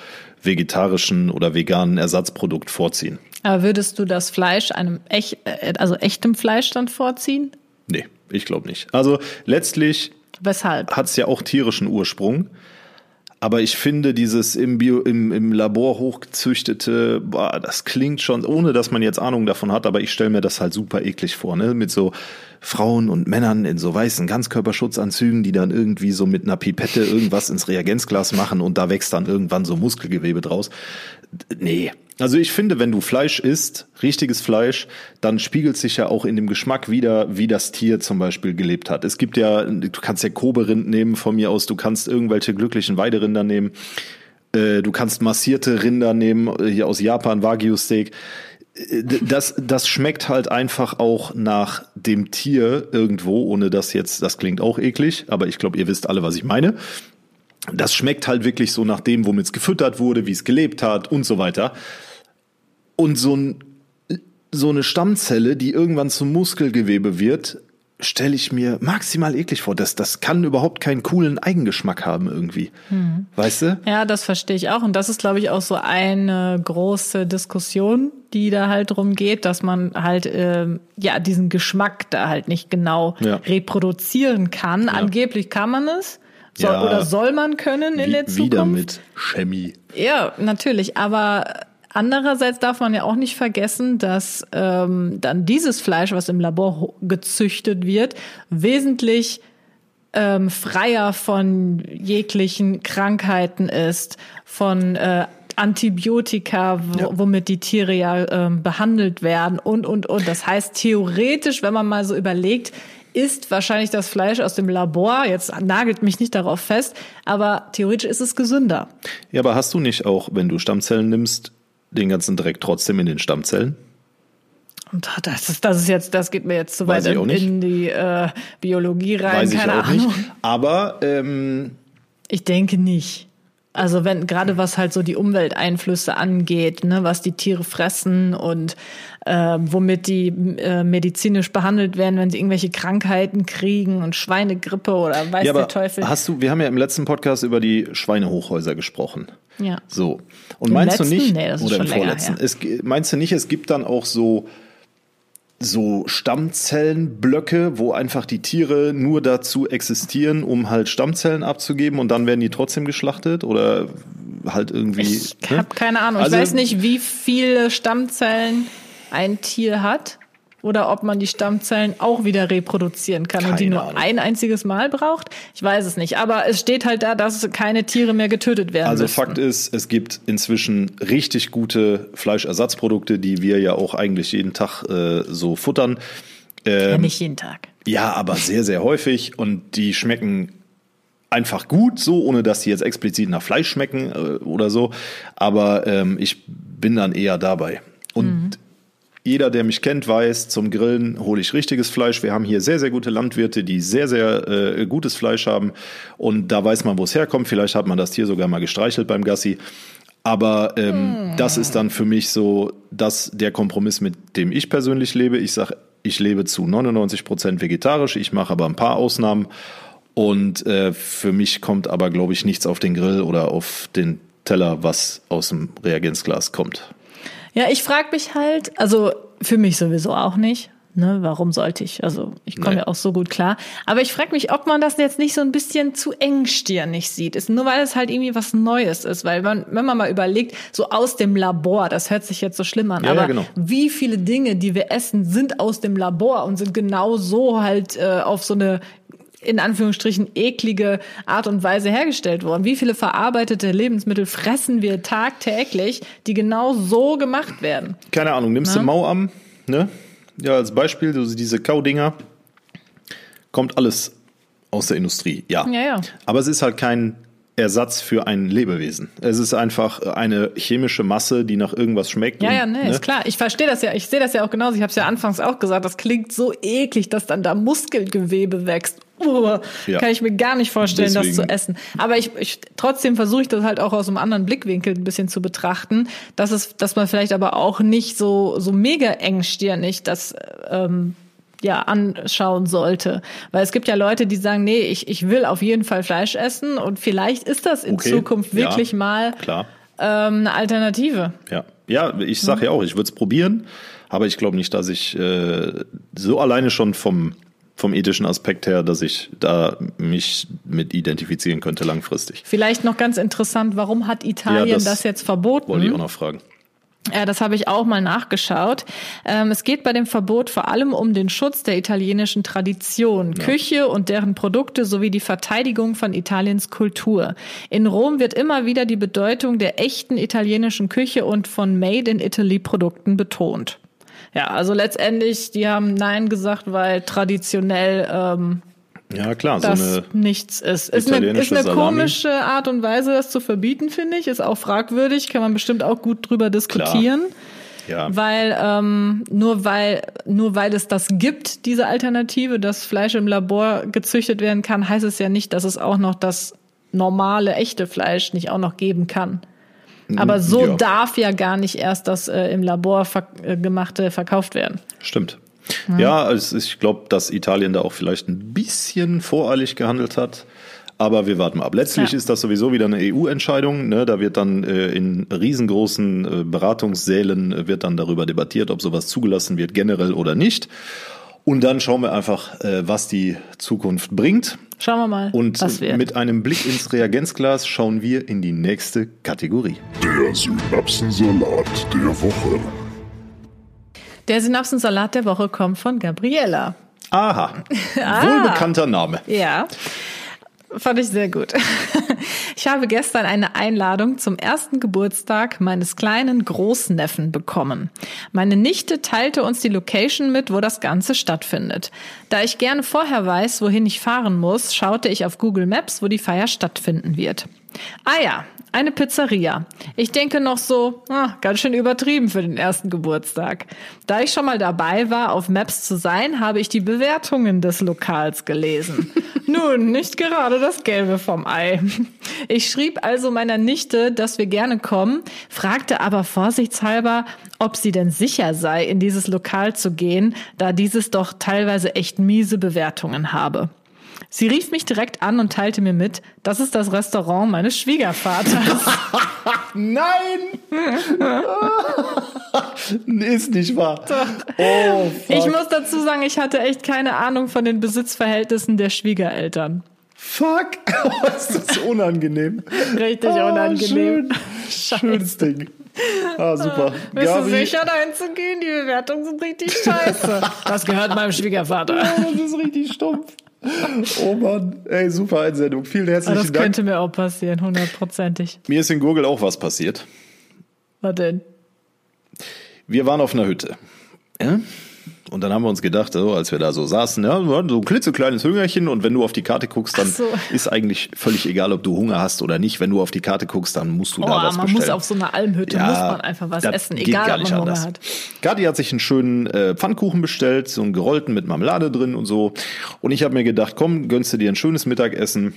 vegetarischen oder veganen Ersatzprodukt vorziehen. Aber würdest du das Fleisch einem echt, äh, also echtem Fleisch dann vorziehen? Nee, ich glaube nicht. Also letztlich Weshalb? hat es ja auch tierischen Ursprung. Aber ich finde, dieses im, Bio, im, im Labor hochgezüchtete, boah, das klingt schon, ohne dass man jetzt Ahnung davon hat, aber ich stelle mir das halt super eklig vor, ne? Mit so Frauen und Männern in so weißen Ganzkörperschutzanzügen, die dann irgendwie so mit einer Pipette irgendwas ins Reagenzglas machen und da wächst dann irgendwann so Muskelgewebe draus. Nee. Also ich finde, wenn du Fleisch isst, richtiges Fleisch, dann spiegelt sich ja auch in dem Geschmack wieder, wie das Tier zum Beispiel gelebt hat. Es gibt ja, du kannst ja Kobe-Rind nehmen von mir aus, du kannst irgendwelche glücklichen Weiderinder nehmen, äh, du kannst massierte Rinder nehmen, äh, hier aus Japan, Wagyu-Steak. Äh, Das, das schmeckt halt einfach auch nach dem Tier irgendwo, ohne dass jetzt, das klingt auch eklig, aber ich glaube, ihr wisst alle, was ich meine das schmeckt halt wirklich so nach dem, womit es gefüttert wurde, wie es gelebt hat und so weiter. Und so, ein, so eine Stammzelle, die irgendwann zum Muskelgewebe wird, stelle ich mir maximal eklig vor. Das, das kann überhaupt keinen coolen Eigengeschmack haben irgendwie. Weißt du? Ja, das verstehe ich auch. Und das ist, glaube ich, auch so eine große Diskussion, die da halt drum geht, dass man halt ähm, ja diesen Geschmack da halt nicht genau Ja. reproduzieren kann. Angeblich kann man es. Soll, Ja. Oder soll man können in Wie, der Zukunft? wieder mit Chemie. Ja, natürlich. Aber andererseits darf man ja auch nicht vergessen, dass ähm, dann dieses Fleisch, was im Labor gezüchtet wird, wesentlich ähm, freier von jeglichen Krankheiten ist, von äh, Antibiotika, wo, womit die Tiere ja ähm, behandelt werden und, und, und. Das heißt, theoretisch, wenn man mal so überlegt, ist wahrscheinlich das Fleisch aus dem Labor, jetzt nagelt mich nicht darauf fest, aber theoretisch ist es gesünder. Ja, aber hast du nicht auch, wenn du Stammzellen nimmst, den ganzen Dreck trotzdem in den Stammzellen? Und das ist, das ist jetzt, das geht mir jetzt zu Weiß weit ich in, in die äh, Biologie rein, Weiß ich keine auch Ahnung. nicht. Aber ähm, Ich denke nicht. Also wenn gerade was halt so die Umwelteinflüsse angeht, ne, was die Tiere fressen und äh, womit die äh, medizinisch behandelt werden, wenn sie irgendwelche Krankheiten kriegen und Schweinegrippe oder weiß ja, der Teufel. hast du, wir haben ja im letzten Podcast über die Schweinehochhäuser gesprochen. Ja. So. Und Im meinst letzten? du nicht, Nee, oder im vorletzten, es, meinst du nicht, es gibt dann auch so, so Stammzellenblöcke, wo einfach die Tiere nur dazu existieren, um halt Stammzellen abzugeben und dann werden die trotzdem geschlachtet oder halt irgendwie. Ich ne? habe keine Ahnung. Also- ich weiß nicht, wie viele Stammzellen ein Tier hat oder ob man die Stammzellen auch wieder reproduzieren kann und die Keine nur Ahnung. ein einziges Mal braucht. Ich weiß es nicht. Aber es steht halt da, dass keine Tiere mehr getötet werden Also müssen. Fakt ist, es gibt inzwischen richtig gute Fleischersatzprodukte, die wir ja auch eigentlich jeden Tag äh, so futtern. ja, nicht jeden Tag. Ja, aber sehr, sehr häufig und die schmecken einfach gut, so ohne dass die jetzt explizit nach Fleisch schmecken äh, oder so. Aber ähm, ich bin dann eher dabei. Und jeder, der mich kennt, weiß, zum Grillen hole ich richtiges Fleisch. Wir haben hier sehr, sehr gute Landwirte, die sehr, sehr äh, gutes Fleisch haben. Und da weiß man, wo es herkommt. Vielleicht hat man das Tier sogar mal gestreichelt beim Gassi. Aber ähm, das ist dann für mich so das, der Kompromiss, mit dem ich persönlich lebe. Ich sage, ich lebe zu 99 Prozent vegetarisch. Ich mache aber ein paar Ausnahmen. Und äh, für mich kommt aber, glaube ich, nichts auf den Grill oder auf den Teller, was aus dem Reagenzglas kommt. Ja, ich frage mich halt, also für mich sowieso auch nicht. Ne, warum sollte ich? Also ich komme Nee. ja auch so gut klar. Aber ich frage mich, ob man das jetzt nicht so ein bisschen zu engstirnig sieht. Ist nur weil es halt irgendwie was Neues ist. Weil man, wenn man mal überlegt, so aus dem Labor, das hört sich jetzt so schlimm an, Ja, aber ja, genau. wie viele Dinge, die wir essen, sind aus dem Labor und sind genau so halt äh, auf so eine in Anführungsstrichen eklige Art und Weise hergestellt worden. Wie viele verarbeitete Lebensmittel fressen wir tagtäglich, die genau so gemacht werden? Keine Ahnung, nimmst du Mauam, ne? Ja, als Beispiel, so diese Kaudinger, kommt alles aus der Industrie, ja. Ja, ja. Aber es ist halt kein Ersatz für ein Lebewesen. Es ist einfach eine chemische Masse, die nach irgendwas schmeckt. Ja, und, ja, nee, ne? ist klar. Ich verstehe das ja. Ich sehe das ja auch genauso. Ich habe es ja anfangs auch gesagt. Das klingt so eklig, dass dann da Muskelgewebe wächst. Uh, Ja. Kann ich mir gar nicht vorstellen, das Deswegen- zu essen. Aber ich, ich trotzdem versuche ich das halt auch aus einem anderen Blickwinkel ein bisschen zu betrachten, dass es, dass man vielleicht aber auch nicht so so mega engstirnig das ähm, ja anschauen sollte, weil es gibt ja Leute, die sagen, nee, ich ich will auf jeden Fall Fleisch essen und vielleicht ist das in Okay, Zukunft ja, wirklich mal Klar. ähm, eine Alternative. Ja, ja ich sage ja auch, ich würde es probieren, aber ich glaube nicht, dass ich äh, so alleine schon vom, vom ethischen Aspekt her, dass ich da mich mit identifizieren könnte langfristig. Vielleicht noch ganz interessant, warum hat Italien Ja, das, das jetzt verboten? Wollte ich auch noch fragen. Ja, das habe ich auch mal nachgeschaut. Ähm, es geht bei dem Verbot vor allem um den Schutz der italienischen Tradition, Küche und deren Produkte sowie die Verteidigung von Italiens Kultur. In Rom wird immer wieder die Bedeutung der echten italienischen Küche und von Made in Italy Produkten betont. Ja, also letztendlich, die haben Nein gesagt, weil traditionell ähm, Ja, klar, so das eine. nichts ist. Ist eine, ist eine Salami. komische Art und Weise, das zu verbieten, finde ich. Ist auch fragwürdig, kann man bestimmt auch gut drüber diskutieren. Ja, Weil ähm, nur weil nur weil es das gibt, diese Alternative, dass Fleisch im Labor gezüchtet werden kann, heißt es ja nicht, dass es auch noch das normale echte Fleisch nicht auch noch geben kann. Aber so ja. darf ja gar nicht erst das äh, im Labor ver äh, gemachte verkauft werden. stimmt. Ja, also ich glaube, dass Italien da auch vielleicht ein bisschen voreilig gehandelt hat. Aber wir warten mal ab. Letztlich Ja. ist das sowieso wieder eine EU-Entscheidung. Ne? Da wird dann äh, in riesengroßen äh, Beratungssälen äh, wird dann darüber debattiert, ob sowas zugelassen wird, generell oder nicht. Und dann schauen wir einfach, äh, was die Zukunft bringt. Schauen wir mal, Und was wird. mit einem Blick ins Reagenzglas schauen wir in die nächste Kategorie. Der Synapsensalat der Woche. Der Synapsensalat der Woche kommt von Gabriella. Aha, Ah. wohlbekannter Name. Ja, fand ich sehr gut. Ich habe gestern eine Einladung zum ersten Geburtstag meines kleinen Großneffen bekommen. Meine Nichte teilte uns die Location mit, wo das Ganze stattfindet. Da ich gerne vorher weiß, wohin ich fahren muss, schaute ich auf Google Maps, wo die Feier stattfinden wird. Ah ja, eine Pizzeria. Ich denke noch so, ah, ganz schön übertrieben für den ersten Geburtstag. Da ich schon mal dabei war, auf Maps zu sein, habe ich die Bewertungen des Lokals gelesen. Nun, nicht gerade das Gelbe vom Ei. Ich schrieb also meiner Nichte, dass wir gerne kommen, fragte aber vorsichtshalber, ob sie denn sicher sei, in dieses Lokal zu gehen, da dieses doch teilweise echt miese Bewertungen habe. Sie rief mich direkt an und teilte mir mit, das ist das Restaurant meines Schwiegervaters. Nein! ist nicht wahr. Oh. Ich muss dazu sagen, ich hatte echt keine Ahnung von den Besitzverhältnissen der Schwiegereltern. Fuck! ist das unangenehm. Richtig Ah, unangenehm. Schön. Schönes Ding. Ah, super. Bist du Gabi, sicher, dahin zu gehen? Die Bewertungen sind richtig scheiße. Das gehört meinem Schwiegervater. Oh, das ist richtig stumpf. Oh Mann, ey, super Einsendung. Vielen herzlichen Das Dank. könnte mir auch passieren, hundertprozentig. Mir ist in Gurgel auch was passiert. Was denn? Wir waren auf einer Hütte. Ja? Und dann haben wir uns gedacht, so, als wir da so saßen, ja, wir hatten so ein klitzekleines Hungerchen und wenn du auf die Karte guckst, dann so. ist eigentlich völlig egal, ob du Hunger hast oder nicht. Wenn du auf die Karte guckst, dann musst du Oh, da was man bestellen. muss auf so einer Almhütte, muss man einfach was essen, egal ob man Hunger anders. hat. Gadi hat sich einen schönen äh, Pfannkuchen bestellt, so einen gerollten mit Marmelade drin und so. Und ich habe mir gedacht, komm, gönnst du dir ein schönes Mittagessen.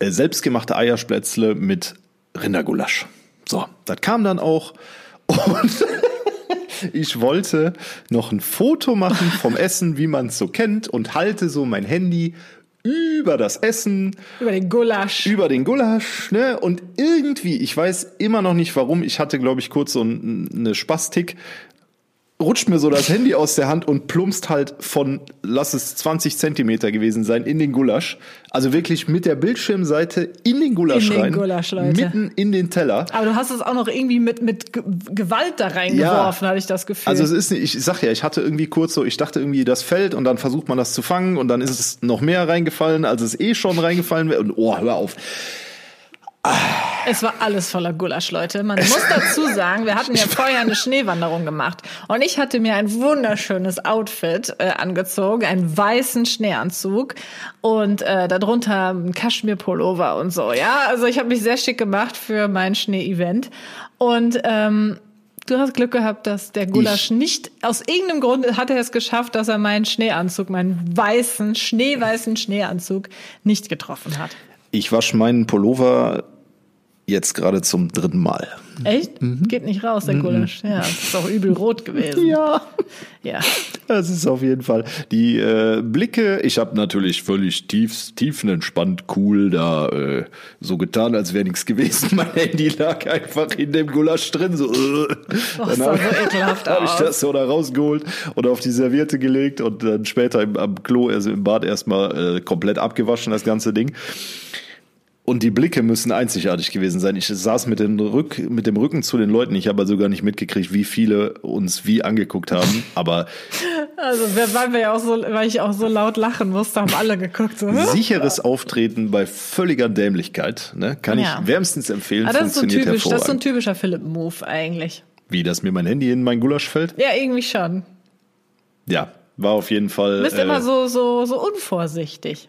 Äh, selbstgemachte Eierspätzle mit Rindergulasch. So, das kam dann auch. Und ich wollte noch ein Foto machen vom Essen, wie man es so kennt, und halte so mein Handy über das Essen Über den Gulasch. über den Gulasch, ne? Und irgendwie, ich weiß immer noch nicht warum, ich hatte, glaube ich, kurz so ein- eine Spastik. Rutscht mir so das Handy aus der Hand und plumpst halt von, lass es 20 Zentimeter gewesen sein, in den Gulasch. Also wirklich mit der Bildschirmseite in den Gulasch In den rein. Gulasch, Leute. Mitten in den Teller. Aber du hast es auch noch irgendwie mit, mit Ge- Gewalt da reingeworfen, hatte ich das Gefühl. Also es ist nicht, ich sag ja, ich hatte irgendwie kurz so, ich dachte irgendwie, das fällt und dann versucht man das zu fangen und dann ist es noch mehr reingefallen, als es eh schon reingefallen wäre. Und oh, hör auf. Es war alles voller Gulasch, Leute. Man muss dazu sagen, wir hatten ja vorher eine Schneewanderung gemacht und ich hatte mir ein wunderschönes Outfit äh, angezogen, einen weißen Schneeanzug und äh, darunter ein Kaschmir-Pullover und so. Ja, also ich habe mich sehr schick gemacht für mein Schneeevent und ähm, Du hast Glück gehabt, dass der Gulasch Ich- nicht, aus irgendeinem Grund hat er es geschafft, dass er meinen Schneeanzug, meinen weißen, schneeweißen Schneeanzug nicht getroffen hat. Ich wasche meinen Pullover jetzt gerade zum dritten Mal. Echt? Geht nicht raus, der Gulasch. Ja, das ist auch übel rot gewesen. Ja. Ja. Das ist auf jeden Fall. Die äh, Blicke, ich habe natürlich völlig tief, tiefenentspannt, cool da äh, so getan, als wäre nichts gewesen. Mein Handy lag einfach in dem Gulasch drin. So, äh. Das sah so ekelhaft habe ich das so da rausgeholt und auf die Serviette gelegt und dann später im, am Klo, also im Bad erstmal äh, komplett abgewaschen, das ganze Ding. Und die Blicke müssen einzigartig gewesen sein. Ich saß mit dem, Rück, mit dem Rücken zu den Leuten. Ich habe also gar nicht mitgekriegt, wie viele uns wie angeguckt haben. Aber Also, weil wir ja auch so, weil ich auch so laut lachen musste, haben alle geguckt. So, sicheres Auftreten bei völliger Dämlichkeit, ne, kann Ja. ich wärmstens empfehlen. Ah, das ist so funktioniert typisch, das ist so ein typischer Philipp-Move eigentlich. Wie, dass mir mein Handy in mein Gulasch fällt? Ja, irgendwie schon. Ja, war auf jeden Fall. Du bist äh, immer so, so, so unvorsichtig.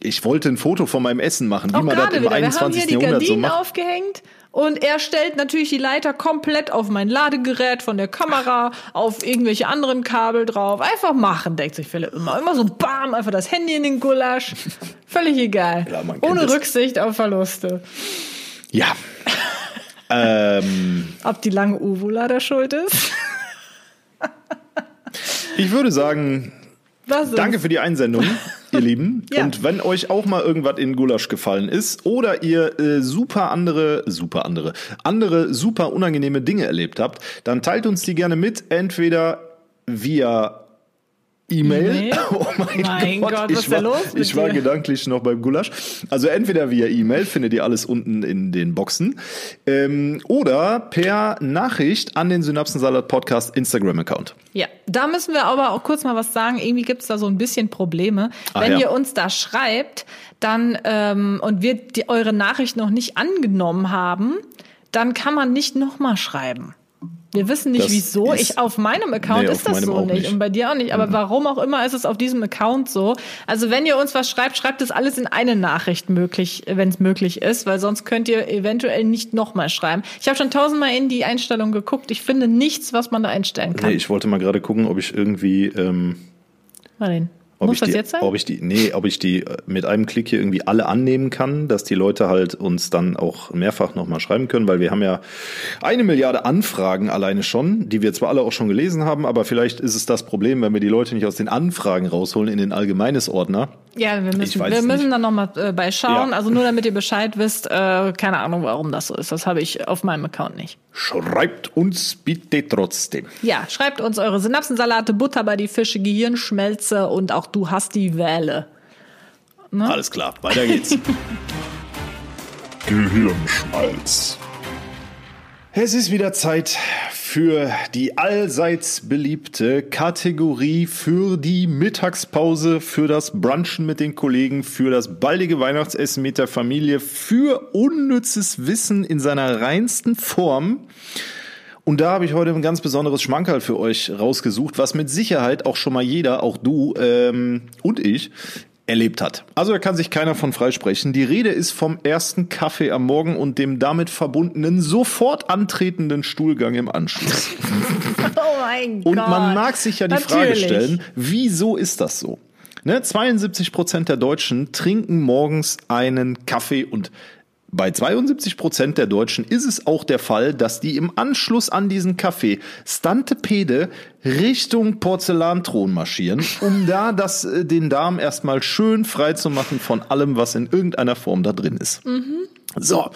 Ich wollte ein Foto von meinem Essen machen, wie man das im wieder. Wir haben 21. hier die Jahrhundert so Gardinen macht. aufgehängt und er stellt natürlich die Leiter komplett auf mein Ladegerät von der Kamera, auf irgendwelche anderen Kabel drauf. Einfach machen, denkt sich Philipp immer. Immer so bam, einfach das Handy in den Gulasch. Völlig egal. Ja, Ohne es. Rücksicht auf Verluste. Ja. ähm, Ob die lange Uvula da schuld ist? ich würde sagen? Danke für die Einsendung, ihr Lieben. Ja. Und wenn euch auch mal irgendwas in Gulasch gefallen ist oder ihr äh, super andere, super andere, andere super unangenehme Dinge erlebt habt, dann teilt uns die gerne mit, entweder via E-Mail. E-Mail? Oh mein, Mein Gott, Gott, was ich ist da war, los ich war gedanklich noch beim Gulasch. Also entweder via E-Mail, findet ihr alles unten in den Boxen, ähm, oder per Nachricht an den Synapsensalat Podcast Instagram-Account. Ja, da müssen wir aber auch kurz mal was sagen. Irgendwie gibt's da so ein bisschen Probleme. Ah, Wenn ja. ihr uns da schreibt, dann ähm, und wir die, eure Nachricht noch nicht angenommen haben, dann kann man nicht nochmal schreiben. Wir wissen nicht Das wieso. Ich auf meinem Account Nee, ist das so nicht. nicht. und bei dir auch nicht. Aber warum auch immer ist es auf diesem Account so. Also wenn ihr uns was schreibt, schreibt es alles in eine Nachricht möglich, wenn es möglich ist, weil sonst könnt ihr eventuell nicht nochmal schreiben. Ich habe schon tausendmal in die Einstellung geguckt. Ich finde nichts, was man da einstellen kann. Nee, ich wollte mal gerade gucken, ob ich irgendwie ähm, denn? Ob Muss ich das die, jetzt sein? Ob ich die, nee, ob ich die mit einem Klick hier irgendwie alle annehmen kann, dass die Leute halt uns dann auch mehrfach nochmal schreiben können, weil wir haben ja eine Milliarde Anfragen alleine schon, die wir zwar alle auch schon gelesen haben, aber vielleicht ist es das Problem, wenn wir die Leute nicht aus den Anfragen rausholen in den Allgemeines Ordner. ja, wir müssen, wir müssen nicht. dann nochmal äh, bei schauen. Ja. Also nur damit ihr Bescheid wisst, äh, keine Ahnung, warum das so ist. Das habe ich auf meinem Account nicht. Schreibt uns bitte trotzdem. Ja, schreibt uns eure Synapsensalate, Butter bei die Fische, Gehirnschmelze und auch du hast die Wähle. Ne? Alles klar, weiter geht's. Gehirnschmalz. Es ist wieder Zeit für die allseits beliebte Kategorie für die Mittagspause, für das Brunchen mit den Kollegen, für das baldige Weihnachtsessen mit der Familie, für unnützes Wissen in seiner reinsten Form. Und da habe ich heute ein ganz besonderes Schmankerl für euch rausgesucht, was mit Sicherheit auch schon mal jeder, auch du ähm, und ich, erlebt hat. Also da kann sich keiner von freisprechen. Die Rede ist vom ersten Kaffee am Morgen und dem damit verbundenen sofort antretenden Stuhlgang im Anschluss. Oh mein Und Gott. man mag sich ja die Frage Natürlich. stellen, wieso ist das so? Ne, 72 Prozent der Deutschen trinken morgens einen Kaffee und bei 72 Prozent der Deutschen ist es auch der Fall, dass die im Anschluss an diesen Kaffee Stantepede Richtung Porzellanthron marschieren, um da das, äh, den Darm erstmal schön frei zu machen von allem, was in irgendeiner Form da drin ist. So.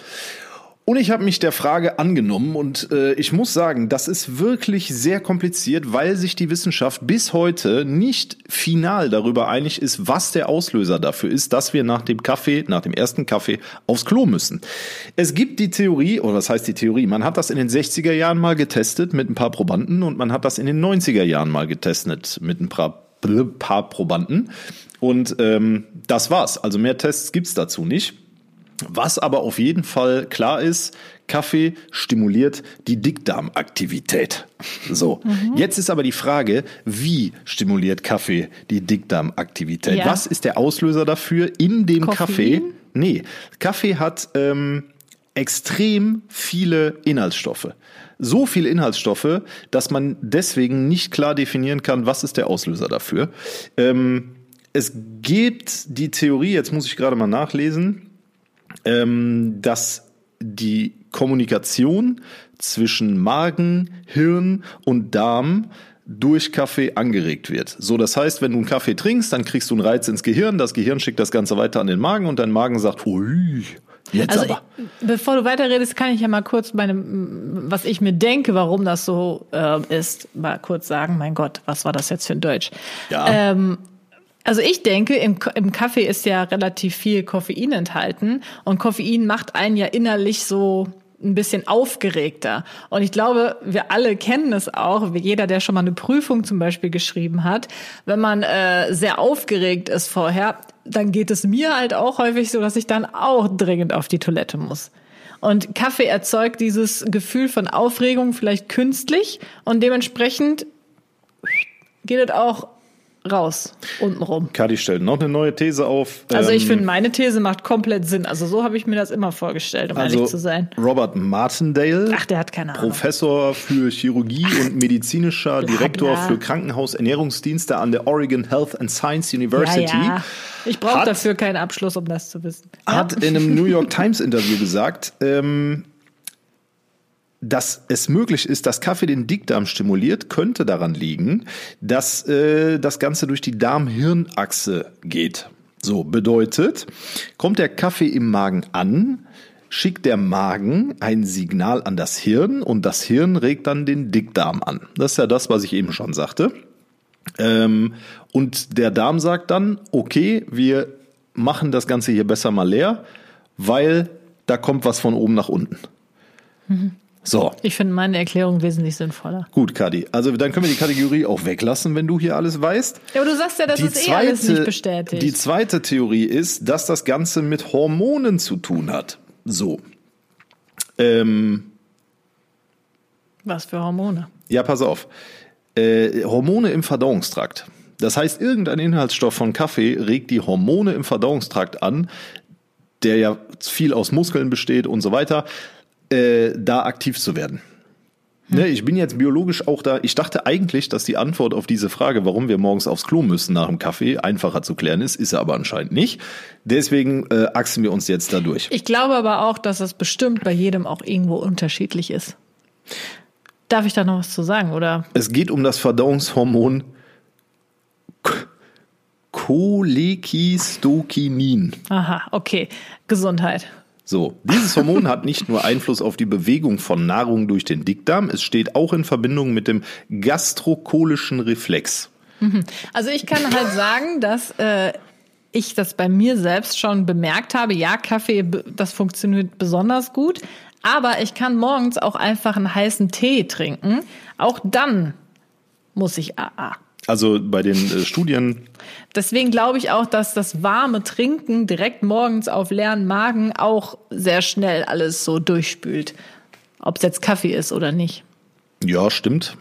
Und ich habe mich der Frage angenommen und äh, ich muss sagen, das ist wirklich sehr kompliziert, weil sich die Wissenschaft bis heute nicht final darüber einig ist, was der Auslöser dafür ist, dass wir nach dem Kaffee, nach dem ersten Kaffee aufs Klo müssen. Es gibt die Theorie, oder was heißt die Theorie? Man hat das in den 60er Jahren mal getestet mit ein paar Probanden und man hat das in den 90er Jahren mal getestet mit ein paar, paar Probanden. Und ähm, das war's. Also mehr Tests gibt's dazu nicht. Was aber auf jeden Fall klar ist, Kaffee stimuliert die Dickdarmaktivität. So, mhm. jetzt ist aber die Frage, wie stimuliert Kaffee die Dickdarmaktivität? Ja. Was ist der Auslöser dafür in dem Koffein? Kaffee? Nee, Kaffee hat ähm, extrem viele Inhaltsstoffe. So viele Inhaltsstoffe, dass man deswegen nicht klar definieren kann, was ist der Auslöser dafür. Ähm, es gibt die Theorie, jetzt muss ich gerade mal nachlesen, ähm, dass die Kommunikation zwischen Magen, Hirn und Darm durch Kaffee angeregt wird. So, das heißt, wenn du einen Kaffee trinkst, dann kriegst du einen Reiz ins Gehirn, das Gehirn schickt das Ganze weiter an den Magen und dein Magen sagt, hui, jetzt also aber. Ich, bevor du weiterredest, kann ich ja mal kurz meine, was ich mir denke, warum das so äh, ist, mal kurz sagen. Mein Gott, was war das jetzt für ein Deutsch? Ja. Ähm, also ich denke, im, im Kaffee ist ja relativ viel Koffein enthalten und Koffein macht einen ja innerlich so ein bisschen aufgeregter. Und ich glaube, wir alle kennen es auch, wie jeder, der schon mal eine Prüfung zum Beispiel geschrieben hat, wenn man äh, sehr aufgeregt ist vorher, dann geht es mir halt auch häufig so, dass ich dann auch dringend auf die Toilette muss. Und Kaffee erzeugt dieses Gefühl von Aufregung vielleicht künstlich und dementsprechend geht es auch raus, untenrum. Kadi stellt noch eine neue These auf. Also ich ähm, finde, meine These macht komplett Sinn. Also so habe ich mir das immer vorgestellt, um also ehrlich zu sein. Robert Martindale, Ach, der hat keine Ahnung. Professor für Chirurgie und medizinischer Direktor für Krankenhausernährungsdienste an der Oregon Health and Science University. Ja, ja. Ich brauche dafür keinen Abschluss, um das zu wissen. Hat ja. in einem New York Times Interview gesagt, ähm, dass es möglich ist, dass Kaffee den Dickdarm stimuliert, könnte daran liegen, dass äh, das Ganze durch die Darm-Hirn-Achse geht. So bedeutet, kommt der Kaffee im Magen an, schickt der Magen ein Signal an das Hirn und das Hirn regt dann den Dickdarm an. Das ist ja das, was ich eben schon sagte. Ähm, und der Darm sagt dann, okay, wir machen das Ganze hier besser mal leer, weil da kommt was von oben nach unten. Mhm. So. Ich finde meine Erklärung wesentlich sinnvoller. Gut, Kadi. Also dann können wir die Kategorie auch weglassen, wenn du hier alles weißt. Ja, aber du sagst ja, das die ist zweite, eh alles nicht bestätigt. Die zweite Theorie ist, dass das Ganze mit Hormonen zu tun hat. So. Ähm, Was für Hormone? Ja, pass auf. Äh, Hormone im Verdauungstrakt. Das heißt, irgendein Inhaltsstoff von Kaffee regt die Hormone im Verdauungstrakt an, der ja viel aus Muskeln besteht und so weiter äh, da aktiv zu werden. Hm. Ne, ich bin jetzt biologisch auch da. Ich dachte eigentlich, dass die Antwort auf diese Frage, warum wir morgens aufs Klo müssen nach dem Kaffee, einfacher zu klären ist. Ist er aber anscheinend nicht. Deswegen äh, achsen wir uns jetzt da durch. Ich glaube aber auch, dass es bestimmt bei jedem auch irgendwo unterschiedlich ist. Darf ich da noch was zu sagen, oder? Es geht um das Verdauungshormon Cholekistokinin. Aha, okay. Gesundheit. So, dieses Hormon hat nicht nur Einfluss auf die Bewegung von Nahrung durch den Dickdarm, es steht auch in Verbindung mit dem gastrocholischen Reflex. Mhm. Also ich kann halt sagen, dass äh, ich das bei mir selbst schon bemerkt habe. Ja, Kaffee, das funktioniert besonders gut. Aber ich kann morgens auch einfach einen heißen Tee trinken. Auch dann muss ich AA. Also bei den äh, Studien. Deswegen glaube ich auch, dass das warme Trinken direkt morgens auf leeren Magen auch sehr schnell alles so durchspült. Ob es jetzt Kaffee ist oder nicht. Ja, stimmt.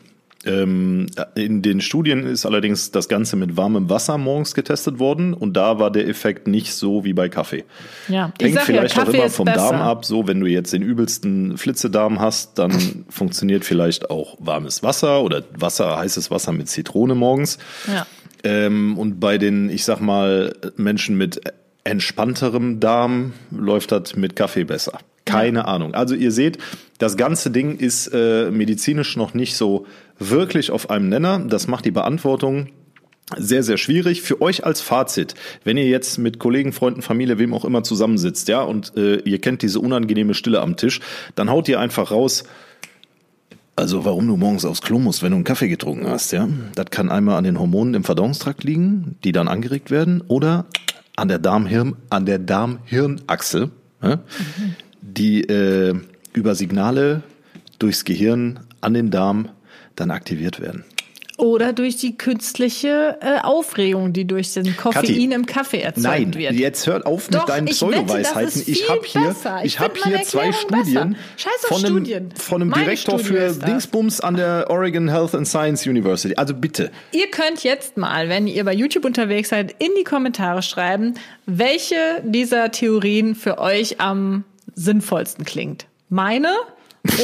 Ähm, in den Studien ist allerdings das Ganze mit warmem Wasser morgens getestet worden und da war der Effekt nicht so wie bei Kaffee. Ja, Hängt vielleicht ja, auch immer vom besser. Darm ab. So, wenn du jetzt den übelsten Flitzedarm hast, dann funktioniert vielleicht auch warmes Wasser oder Wasser, heißes Wasser mit Zitrone morgens. Ja. Ähm, und bei den, ich sag mal, Menschen mit entspannterem Darm läuft das mit Kaffee besser. Keine ja. Ahnung. Also ihr seht, das ganze Ding ist äh, medizinisch noch nicht so wirklich auf einem Nenner. Das macht die Beantwortung sehr, sehr schwierig. Für euch als Fazit, wenn ihr jetzt mit Kollegen, Freunden, Familie, wem auch immer zusammensitzt, ja, und äh, ihr kennt diese unangenehme Stille am Tisch, dann haut ihr einfach raus, also warum du morgens aufs Klo musst, wenn du einen Kaffee getrunken hast, ja. Das kann einmal an den Hormonen im Verdauungstrakt liegen, die dann angeregt werden, oder an der Darmhirn, an der Darmhirnachse, ja, die äh, über Signale durchs Gehirn an den Darm dann aktiviert werden. Oder durch die künstliche äh, Aufregung, die durch den Koffein Kathi, im Kaffee erzeugt Nein, wird. jetzt hört auf Doch, mit deinen ich wette, das Pseudoweisheiten. Ich viel habe hier. Ich ich hab hier zwei Studien von einem, Studien. von einem Meine Direktor Studie für. Dingsbums an der Oregon Health and Science University. Also bitte. Ihr könnt jetzt mal, wenn ihr bei YouTube unterwegs seid, in die Kommentare schreiben, welche dieser Theorien für euch am sinnvollsten klingt. Meine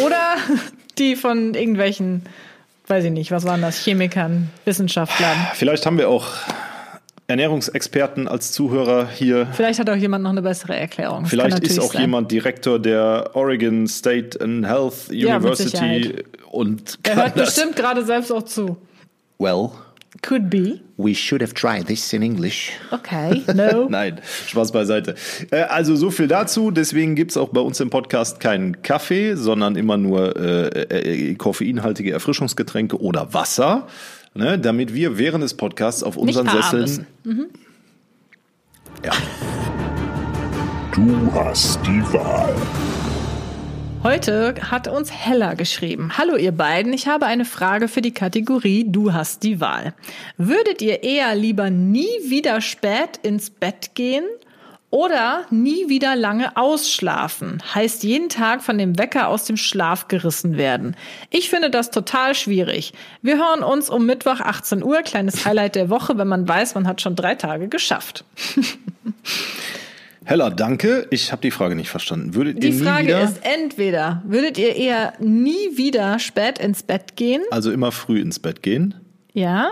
oder die von irgendwelchen, weiß ich nicht, was waren das, Chemikern, Wissenschaftlern. Vielleicht haben wir auch Ernährungsexperten als Zuhörer hier. Vielleicht hat auch jemand noch eine bessere Erklärung. Das Vielleicht ist auch sein. jemand Direktor der Oregon State and Health Ja, University Sicherheit. und Er hört bestimmt gerade selbst auch zu. Well, Could be. we should have tried this in English. Okay, no. Nein, Spaß beiseite. Äh, Also so viel dazu. Deswegen gibt's auch bei uns im Podcast keinen Kaffee, sondern immer nur äh, äh, koffeinhaltige Erfrischungsgetränke oder Wasser, ne, damit wir während des Podcasts auf unseren Sesseln. Ja. Du hast die Wahl. Heute hat uns Hella geschrieben. Hallo ihr beiden, ich habe eine Frage für die Kategorie Du hast die Wahl. Würdet ihr eher lieber nie wieder spät ins Bett gehen oder nie wieder lange ausschlafen? Heißt jeden Tag von dem Wecker aus dem Schlaf gerissen werden. Ich finde das total schwierig. Wir hören uns um Mittwoch 18 Uhr, kleines Highlight der Woche, wenn man weiß, man hat schon drei Tage geschafft. Hella, danke. Ich habe die Frage nicht verstanden. Würdet Die ihr nie Frage wieder, ist entweder, würdet ihr eher nie wieder spät ins Bett gehen? also immer früh ins Bett gehen? Ja.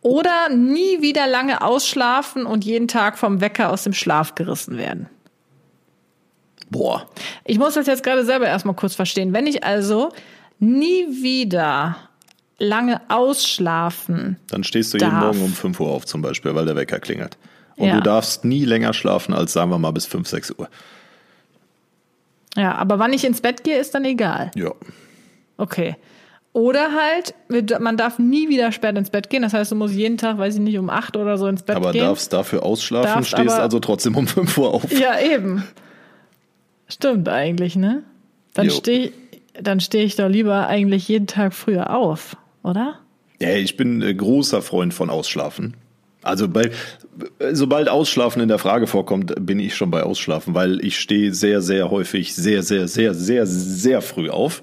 Oder nie wieder lange ausschlafen und jeden Tag vom Wecker aus dem Schlaf gerissen werden. Boah. Ich muss das jetzt gerade selber erstmal kurz verstehen. Wenn ich also nie wieder lange ausschlafen, Dann stehst du jeden Darf. Morgen um 5 Uhr auf zum Beispiel, weil der Wecker klingelt. Und Ja. du darfst nie länger schlafen als, sagen wir mal, bis 5, 6 Uhr. ja, aber wann ich ins Bett gehe, ist dann egal. Ja. Okay. Oder halt, man darf nie wieder spät ins Bett gehen. Das heißt, du musst jeden Tag, weiß ich nicht, um acht oder so ins Bett Aber gehen. darfst dafür ausschlafen, Darfst stehst aber- also trotzdem um 5 Uhr auf. Ja, eben. Stimmt eigentlich, ne? Dann stehe dann steh ich doch lieber eigentlich jeden Tag früher auf, oder? Ja, ich bin äh, großer Freund von Ausschlafen. Also bei, sobald Ausschlafen in der Frage vorkommt, bin ich schon bei Ausschlafen, weil ich stehe sehr, sehr häufig sehr, sehr, sehr, sehr, sehr früh auf.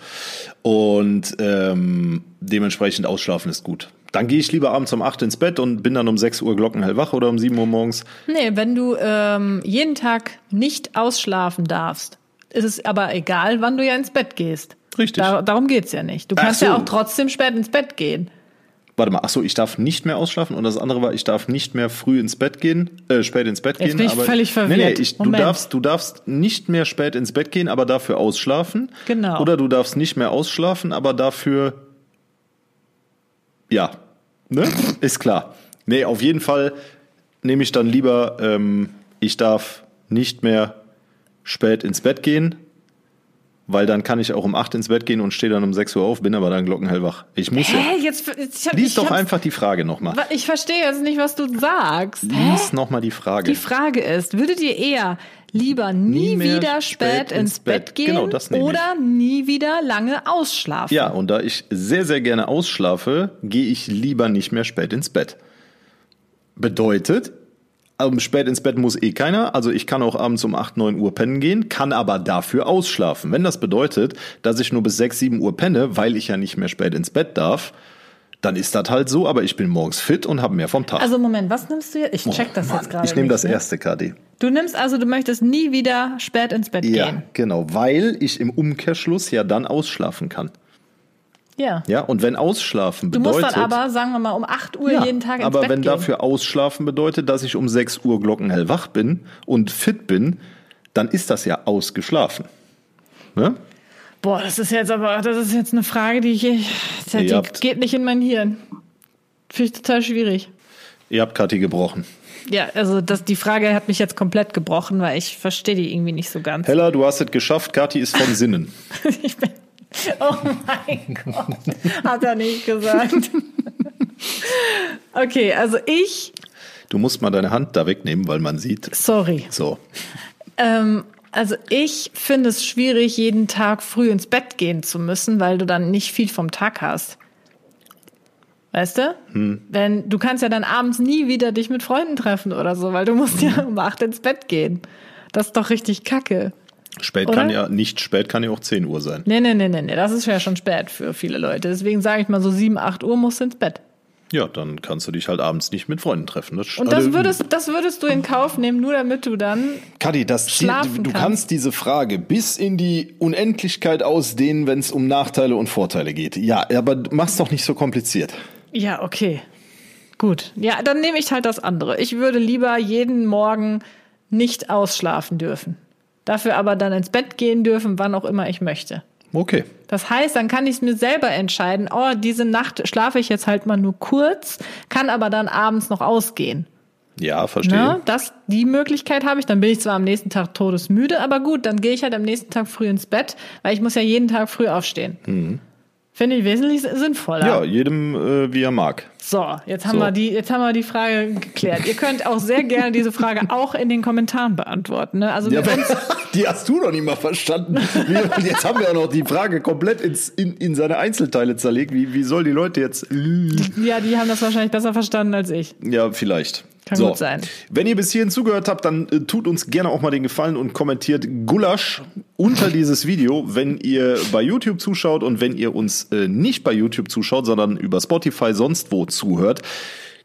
Und ähm, dementsprechend Ausschlafen ist gut. Dann gehe ich lieber abends um 8 ins Bett und bin dann um 6 Uhr glockenhell wach oder um 7 Uhr morgens. Nee, wenn du ähm, jeden Tag nicht ausschlafen darfst, ist es aber egal, wann du ja ins Bett gehst. Richtig. Da, darum geht's ja nicht. Du kannst so. ja auch trotzdem spät ins Bett gehen. Warte mal, ach so, ich darf nicht mehr ausschlafen und das andere war, ich darf nicht mehr früh ins Bett gehen, äh, spät ins Bett Jetzt gehen. bin ich aber, völlig Nee, nee, verwirrt. ich, du darfst, du darfst nicht mehr spät ins Bett gehen, aber dafür ausschlafen. Genau. Oder du darfst nicht mehr ausschlafen, aber dafür, ja, ne, ist klar. Nee, auf jeden Fall nehme ich dann lieber, ähm, ich darf nicht mehr spät ins Bett gehen, weil dann kann ich auch um 8 ins Bett gehen und stehe dann um 6 Uhr auf, bin aber dann glockenhell wach. Ich muss ja. Hä? Jetzt, jetzt ich hab, Lies ich doch einfach die Frage nochmal. Ich verstehe jetzt nicht, was du sagst. Lies nochmal die Frage. Die Frage ist, würdet ihr eher lieber nie, Nie wieder spät, ins Bett, gehen Genau, das nehme ich. oder nie wieder lange ausschlafen? ja, und da ich sehr, sehr gerne ausschlafe, gehe ich lieber nicht mehr spät ins Bett. Bedeutet, um spät ins Bett muss eh keiner. Also ich kann auch abends um 8, 9 Uhr pennen gehen, kann aber dafür ausschlafen. Wenn das bedeutet, dass ich nur bis 6, 7 Uhr penne, weil ich ja nicht mehr spät ins Bett darf, dann ist das halt so, aber ich bin morgens fit und habe mehr vom Tag. Also Moment, was nimmst du jetzt? Ich check das Mann, jetzt gerade ich nehme das ne? erste KD. Du nimmst also, du möchtest nie wieder spät ins Bett Ja, gehen. genau, weil ich im Umkehrschluss ja dann ausschlafen kann. Ja. Ja, und wenn Ausschlafen Du bedeutet. musst dann aber, sagen wir mal, um 8 Uhr ja, jeden Tag ins aber Bett wenn gehen. dafür Ausschlafen bedeutet, dass ich um 6 Uhr glockenhell wach bin und fit bin, dann ist das ja ausgeschlafen. Ne? Boah, das ist jetzt aber, das ist jetzt eine Frage, die ich, die habt- geht nicht in mein Hirn. Finde ich total schwierig. Ihr habt Kathi gebrochen. Ja, also das, die Frage hat mich jetzt komplett gebrochen, weil ich verstehe die irgendwie nicht so ganz. Hella, du hast es geschafft. Kathi ist von Sinnen. Ich bin, oh mein Gott, hat er nicht gesagt. Okay, also ich, Du musst mal deine Hand da wegnehmen, weil man sieht. sorry. So. Ähm, also ich finde es schwierig, jeden Tag früh ins Bett gehen zu müssen, weil du dann nicht viel vom Tag hast. Weißt du? Hm. Wenn, du kannst ja dann abends nie wieder dich mit Freunden treffen oder so, weil du musst Hm. ja um acht ins Bett gehen. Das ist doch richtig kacke. Spät Oder? kann ja, nicht spät kann ja auch 10 Uhr sein. Nee, nee, nee, nee, nee, das ist ja schon spät für viele Leute. Deswegen sage ich mal so sieben, acht Uhr musst du ins Bett. Ja, dann kannst du dich halt abends nicht mit Freunden treffen. Das, Und das würdest, das würdest du in Kauf nehmen, nur damit du dann Kadi, das schlafen du, du kannst. kannst diese Frage bis in die Unendlichkeit ausdehnen, wenn es um Nachteile und Vorteile geht. Ja, aber mach's doch nicht so kompliziert. Ja, okay. Gut. Ja, dann nehme ich halt das andere. Ich würde lieber jeden Morgen nicht ausschlafen dürfen. Dafür aber dann ins Bett gehen dürfen, wann auch immer ich möchte. Okay. Das heißt, dann kann ich es mir selber entscheiden, oh, diese Nacht schlafe ich jetzt halt mal nur kurz, kann aber dann abends noch ausgehen. Ja, verstehe. Ne? Das, die Möglichkeit habe ich. Dann bin ich zwar am nächsten Tag todesmüde, aber gut, dann gehe ich halt am nächsten Tag früh ins Bett, weil ich muss ja jeden Tag früh aufstehen. Finde ich wesentlich sinnvoller. Ja, jedem äh, wie er mag. So, jetzt haben So. wir die, jetzt haben wir die Frage geklärt. Ihr könnt auch sehr gerne diese Frage auch in den Kommentaren beantworten. Ne? Also Ja, die hast du noch nicht mal verstanden. Jetzt haben wir auch noch die Frage komplett ins, in, in seine Einzelteile zerlegt. Wie, wie soll die Leute jetzt. ja, die haben das wahrscheinlich besser verstanden als ich. Ja, vielleicht. Kann gut sein. Wenn ihr bis hierhin zugehört habt, dann äh, tut uns gerne auch mal den Gefallen und kommentiert Gulasch unter dieses Video, wenn ihr bei YouTube zuschaut und wenn ihr uns äh, nicht bei YouTube zuschaut, sondern über Spotify sonst wo zuhört.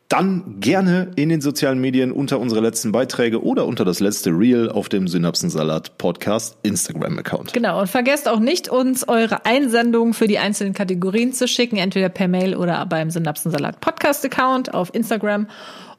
Dann gerne in den sozialen Medien unter unsere letzten Beiträge oder unter das letzte Reel auf dem Synapsensalat Podcast Instagram Account. Genau, und vergesst auch nicht, uns eure Einsendungen für die einzelnen Kategorien zu schicken, entweder per Mail oder beim Synapsensalat Podcast Account auf Instagram.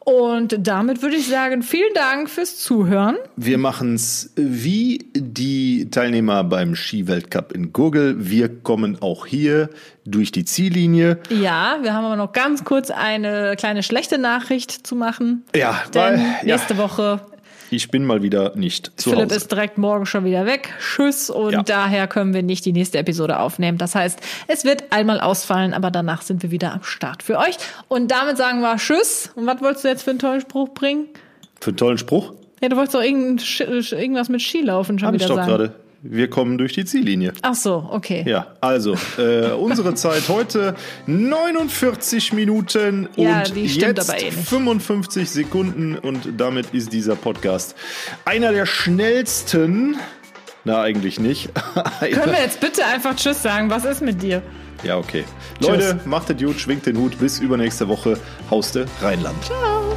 Und damit würde ich sagen, vielen Dank fürs Zuhören. Wir machen's wie die Teilnehmer beim Skiweltcup in Gurgel. Wir kommen auch hier durch die Ziellinie. Ja, wir haben aber noch ganz kurz eine kleine schlechte Nachricht zu machen. Ja, Denn weil ja, nächste Woche ich bin mal wieder nicht zu Philipp Hause. ist direkt morgen schon wieder weg. Tschüss. Und Ja. daher können wir nicht die nächste Episode aufnehmen. Das heißt, es wird einmal ausfallen, aber danach sind wir wieder am Start für euch. Und damit sagen wir Tschüss. Und was wolltest du jetzt für einen tollen Spruch bringen? Für einen tollen Spruch. Ja, du wolltest doch irgendwas mit Skilaufen schon Hab ich wieder doch sagen. gerade. Wir kommen durch die Ziellinie. Ach so, okay. Ja, also äh, unsere Zeit heute 49 Minuten Ja, und jetzt aber eh nicht. 55 Sekunden und damit ist dieser Podcast einer der schnellsten. Na, eigentlich nicht. Können wir jetzt bitte einfach Tschüss sagen? Was ist mit dir? ja, okay. Tschüss. Leute, macht es gut, schwingt den Hut. Bis übernächste Woche. Hauste Rheinland. Ciao.